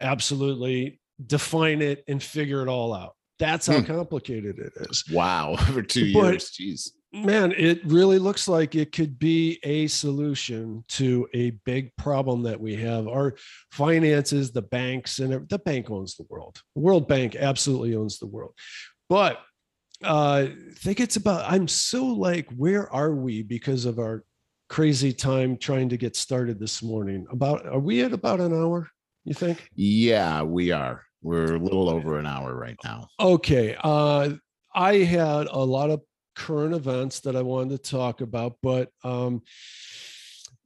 S2: absolutely define it and figure it all out. That's how
S1: Hmm.
S2: complicated it is
S1: wow for two
S2: But-
S1: years jeez
S2: man, it really looks like it could be a solution to a big problem that we have. Our finances, the banks, and the bank owns the world. The World Bank absolutely owns the world. But uh, I think it's about, I'm so like, where are we because of our crazy time trying to get started this morning? About, are we at about an hour, you think?
S1: yeah we are we're a little over an hour right now
S2: Okay. Uh, I had a lot of current events that I wanted to talk about, but um,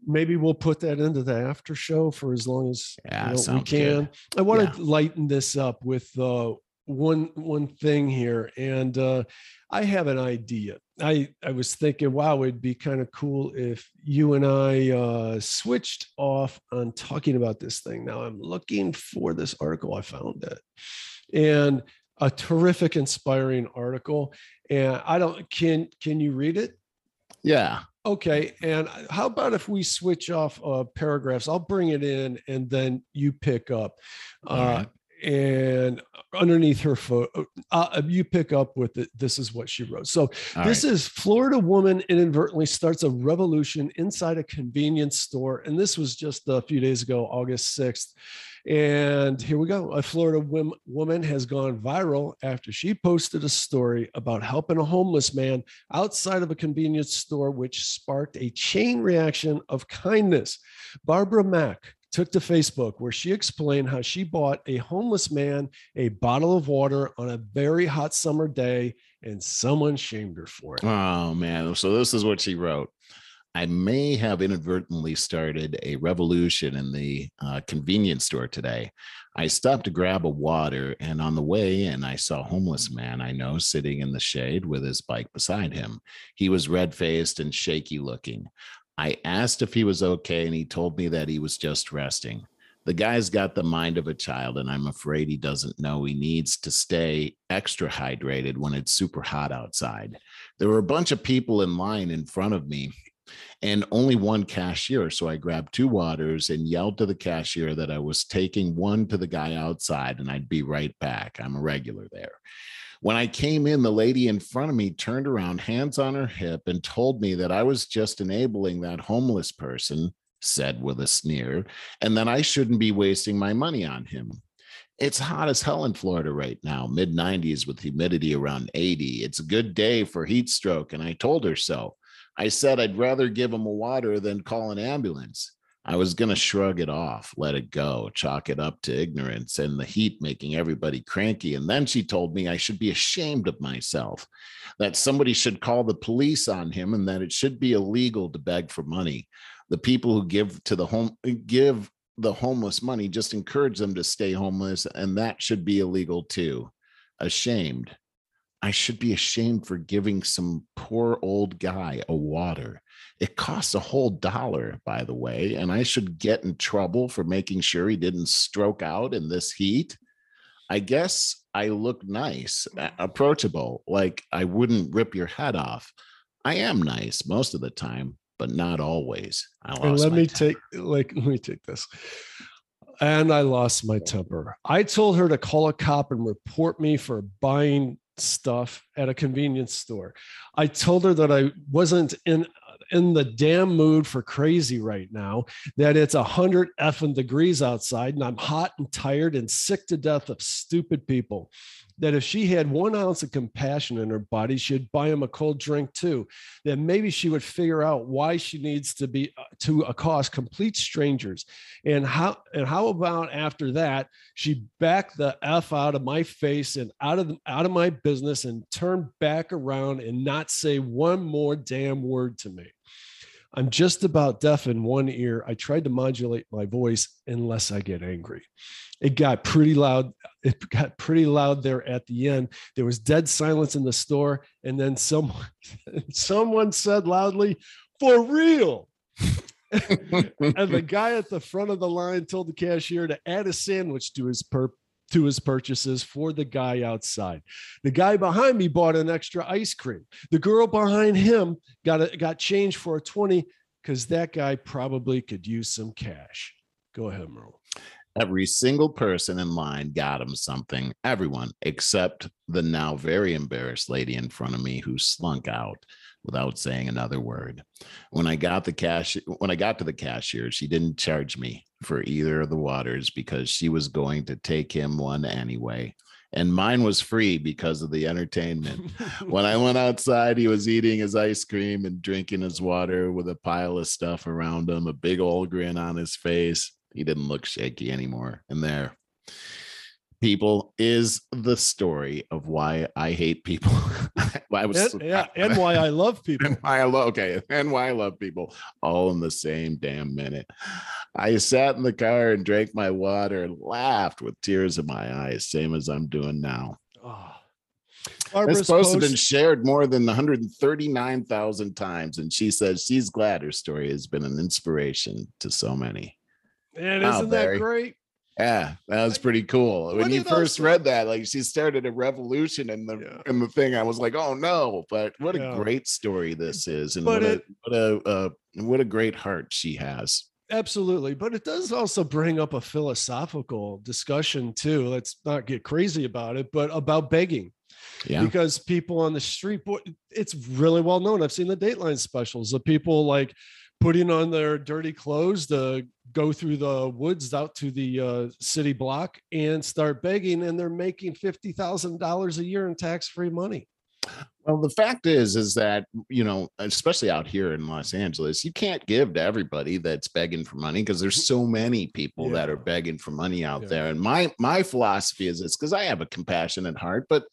S2: maybe we'll put that into the after show for as long as you know, we can.
S1: good.
S2: I want
S1: Yeah.
S2: to lighten this up with uh, one one thing here, and uh, I have an idea. I I was thinking, wow, it'd be kind of cool if you and I uh, switched off on talking about this thing. Now I'm looking for this article. I found it, and a terrific, inspiring article. And I don't can can you read it?
S1: yeah
S2: Okay. And how about if we switch off uh, paragraphs? I'll bring it in and then you pick up. Uh,
S1: right.
S2: And underneath her photo, uh, you pick up with it. This is what she wrote. So
S1: All
S2: this
S1: right.
S2: is Florida woman inadvertently starts a revolution inside a convenience store. And this was just a few days ago, August 6th. And here we go. A Florida wom- woman has gone viral after she posted a story about helping a homeless man outside of a convenience store, which sparked a chain reaction of kindness. Barbara Mack took to Facebook where she explained how she bought a homeless man a bottle of water on a very hot summer day and someone shamed her for it.
S1: Oh man. So this is what she wrote. I may have inadvertently started a revolution in the uh, convenience store today. I stopped to grab a water, and on the way in, I saw a homeless man I know sitting in the shade with his bike beside him. He was red faced and shaky looking. I asked if he was okay, and he told me that he was just resting. The guy's got the mind of a child, and I'm afraid he doesn't know he needs to stay extra hydrated when it's super hot outside. There were a bunch of people in line in front of me, and only one cashier. So I grabbed two waters and yelled to the cashier that I was taking one to the guy outside and I'd be right back. I'm a regular there. When I came in, the lady in front of me turned around, hands on her hip, and told me that I was just enabling that homeless person, said with a sneer, and that I shouldn't be wasting my money on him. It's hot as hell in Florida right now, mid 90s with humidity around 80. It's a good day for heat stroke, and I told her so. I said I'd rather give him a water than call an ambulance. I was going to shrug it off, let it go, chalk it up to ignorance and the heat making everybody cranky. And then she told me I should be ashamed of myself, that somebody should call the police on him and that it should be illegal to beg for money. The people who give to the home give the homeless money just encourage them to stay homeless and that should be illegal too. Ashamed. I should be ashamed for giving some poor old guy a water. It costs a whole dollar, by the way, and I should get in trouble for making sure he didn't stroke out in this heat. I guess I look nice, approachable, like I wouldn't rip your head off. I am nice most of the time, but not always.
S2: I and let me temper. take like let me take this. And I lost my temper. I told her to call a cop and report me for buying stuff at a convenience store. I told her that I wasn't in in the damn mood for crazy right now, that it's a hundred effing degrees outside and I'm hot and tired and sick to death of stupid people that if she had one ounce of compassion in her body, she'd buy him a cold drink too. Then maybe she would figure out why she needs to be uh, to accost complete strangers. And how and how about after that, she backed the f out of my face and out of out of my business and turn back around and not say one more damn word to me. I'm just about deaf in one ear. I tried to modulate my voice unless I get angry. It got pretty loud. It got pretty loud there at the end. There was dead silence in the store. And then someone, someone said loudly, for real. and the guy at the front of the line told the cashier to add a sandwich to his per to his purchases for the guy outside. The guy behind me bought an extra ice cream. The girl behind him got a, got change for a 20 because that guy probably could use some cash. Go ahead, Merle.
S1: Every single person in line got him something. Everyone except the now very embarrassed lady in front of me who slunk out without saying another word. When I got the cash, when I got to the cashier, she didn't charge me for either of the waters because she was going to take him one anyway. And mine was free because of the entertainment. when I went outside, he was eating his ice cream and drinking his water with a pile of stuff around him, a big old grin on his face. He didn't look shaky anymore. And there, people is the story of why I hate people.
S2: I was, and, yeah, and why I love people.
S1: And why I love okay, and why I love people all in the same damn minute. I sat in the car and drank my water and laughed with tears in my eyes, same as I'm doing now. Oh. Barbara's this post, post has been shared more than 139,000 times, and she says she's glad her story has been an inspiration to so many.
S2: And isn't that great?
S1: Yeah, that was pretty cool. when you first read that, like she started a revolution in the yeah. in the thing. I was like, oh no! But what yeah. a great story this is, and but what it, a what a uh, what a great heart she has.
S2: Absolutely, but it does also bring up a philosophical discussion too. Let's not get crazy about it, but about begging. Yeah. Because people on the street, it's really well known. I've seen the Dateline specials of people like putting on their dirty clothes to go through the woods out to the uh, city block and start begging and they're making $50,000 a year in tax-free money.
S1: Well, the fact is, is that you know, especially out here in Los Angeles, you can't give to everybody that's begging for money because there's so many people yeah. that are begging for money out yeah. there. And my my philosophy is this: because I have a compassionate heart, but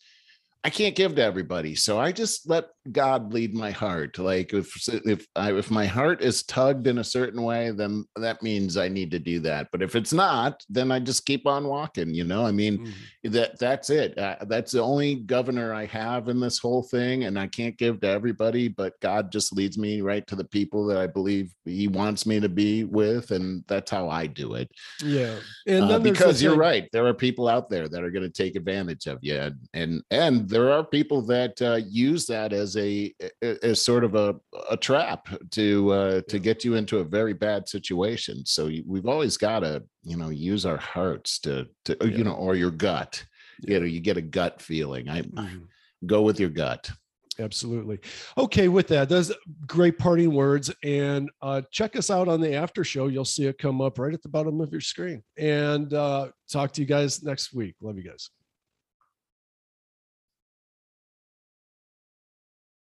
S1: I can't give to everybody, so I just let God lead my heart. Like if if I, if my heart is tugged in a certain way, then that means I need to do that. But if it's not, then I just keep on walking. You know, I mean, mm-hmm. that that's it. Uh, that's the only governor I have in this whole thing, and I can't give to everybody. But God just leads me right to the people that I believe He wants me to be with, and that's how I do it.
S2: Yeah,
S1: and uh, because you're right, there are people out there that are going to take advantage of you, and and, and there are people that uh, use that as a as sort of a, a trap to uh, to get you into a very bad situation. So we've always got to you know use our hearts to to yeah. you know or your gut. You know, you get a gut feeling. I mm-hmm. go with your gut.
S2: Absolutely. Okay, with that, those great parting words. And uh, check us out on the after show. You'll see it come up right at the bottom of your screen. And uh, talk to you guys next week. Love you guys.